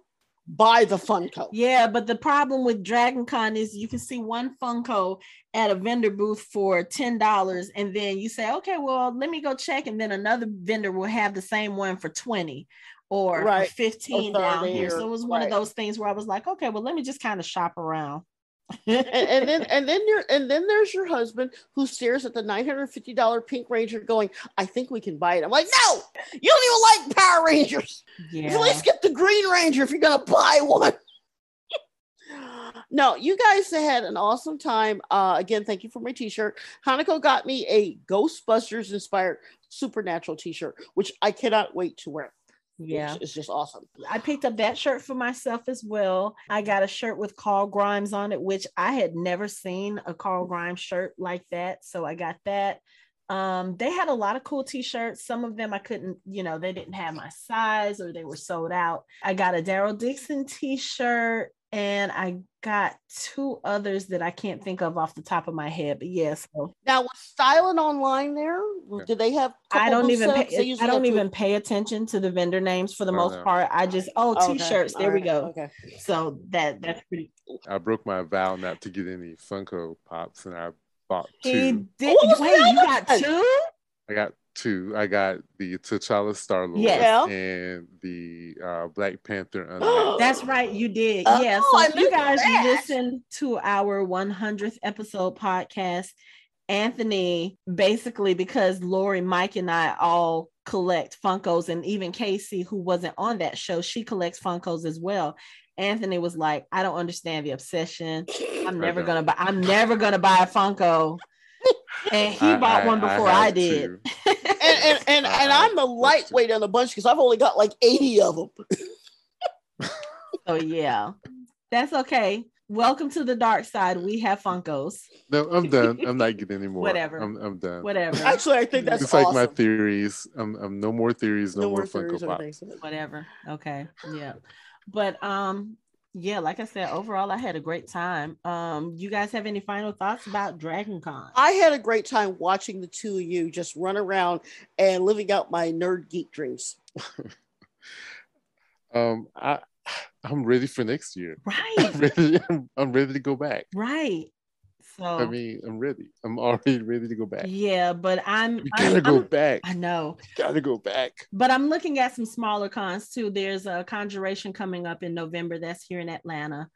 buy the Funko. Yeah, but the problem with Dragon Con is you can see one Funko at a vendor booth for ten dollars, and then you say, "Okay, well, let me go check," and then another vendor will have the same one for twenty or Right. fifteen Or down here. So it was one of those things where I was like, "Okay, well, let me just kind of shop around." and, and then *laughs* and then you're and then there's your husband who stares at the $950 pink ranger going i think we can buy it. I'm like no! You don't even like power rangers. Yeah, at least get the green ranger if you're gonna buy one. No you guys had an awesome time. Uh again thank you for my t-shirt. Hanako got me a ghostbusters inspired supernatural t-shirt which i cannot wait to wear yeah. it's, just awesome I picked up that shirt for myself as well. I got a shirt with Carl Grimes on it, which I had never seen a Carl Grimes shirt like that. So I got that. Um, they had a lot of cool t-shirts. Some of them I couldn't, you know, they didn't have my size or they were sold out. I got a Daryl Dixon t-shirt and I got two others that I can't think of off the top of my head. But yes, so now was styling online there Do they have I don't even booth sets? They pay, usually I don't have two- even pay attention to the vendor names for the Oh, most no. part. I just oh Okay, t-shirts. There we go. okay So that that's pretty I broke my vow not to get any Funko Pops, and I bought He two. did. Oh, what was Wait, you got two? I got two. I got the T'Challa Star Lord Yes. Yeah. and the uh, Black Panther *gasps* That's right, you did. Oh, yeah. So I if you guys that. listen to our 100th episode podcast, Anthony basically because Lorrie, Mike, and I all collect Funkos, and even Casey, who wasn't on that show, she collects Funkos as well. Anthony was like, I don't understand the obsession. I'm never gonna buy. I'm never gonna buy a Funko. And he I- bought I- one before I, have did. two. *laughs* and and and, and I'm the lightweight on the bunch because I've only got like 80 of them. oh yeah, that's okay. Welcome to the dark side. We have Funkos. No, I'm *laughs* done. I'm not getting any more. Whatever. I'm, I'm done. Whatever. Actually, I think that's it's like my theories. I'm, I'm no more theories. No, more, theories Funko or Pop. Whatever. Okay. Yeah. But um, yeah, like I said, overall I had a great time. Um, you guys have any final thoughts about Dragon Con? I had a great time watching the two of you just run around and living out my nerd geek dreams. *laughs* Um, I, I'm ready for next year. *laughs* I'm Right. ready. I'm, I'm ready to go back. right. So I mean, I'm ready. I'm *laughs* already ready to go back. Yeah, but I'm. You gotta I'm, go I'm- back. I know, You gotta go back. but I'm looking at some smaller cons too. There's a conjuration coming up in November. That's here in Atlanta.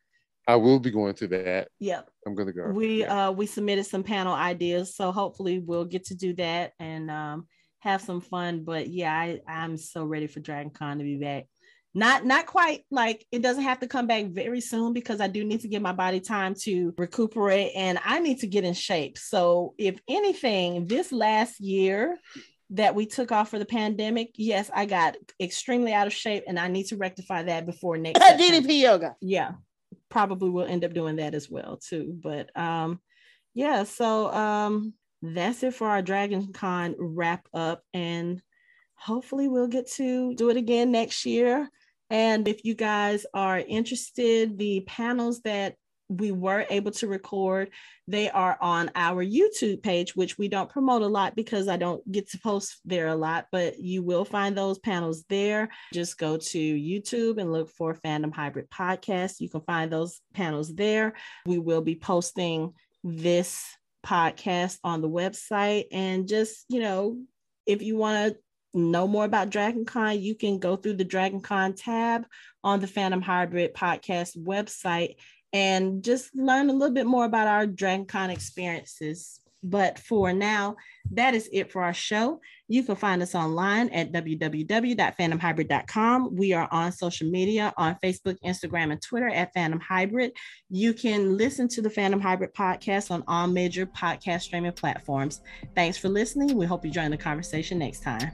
I will be going to that. Yep. I'm gonna go. we Yeah. uh we submitted some panel ideas so hopefully we'll get to do that and um have some fun but yeah I, i'm so ready for dragon con to be back not not quite like it doesn't have to come back very soon because i do need to give my body time to recuperate and i need to get in shape. So if anything this last year that we took off for the pandemic yes i got extremely out of shape and i need to rectify that before next DDP yoga. yeah probably will end up doing that as well too but um yeah so um that's it for our dragon con wrap up and hopefully we'll get to do it again next year and if you guys are interested the panels that we were able to record they are on our youtube page which we don't promote a lot because i don't get to post there a lot but you will find those panels there just go to YouTube and look for Fandom Hybrid Podcast. You can find those panels there. We will be posting this podcast on the website. And just, you know, if you want to know more about Dragon Con, you can go through the Dragon Con tab on the Fandom Hybrid Podcast website and just learn a little bit more about our Dragon Con experiences. But for now, that is it for our show. You can find us online at www.fandomhybrid.com. We are on social media on Facebook, Instagram, and Twitter at Fandom Hybrid. You can listen to the Fandom Hybrid podcast on all major podcast streaming platforms. Thanks for listening. We hope you join the conversation next time.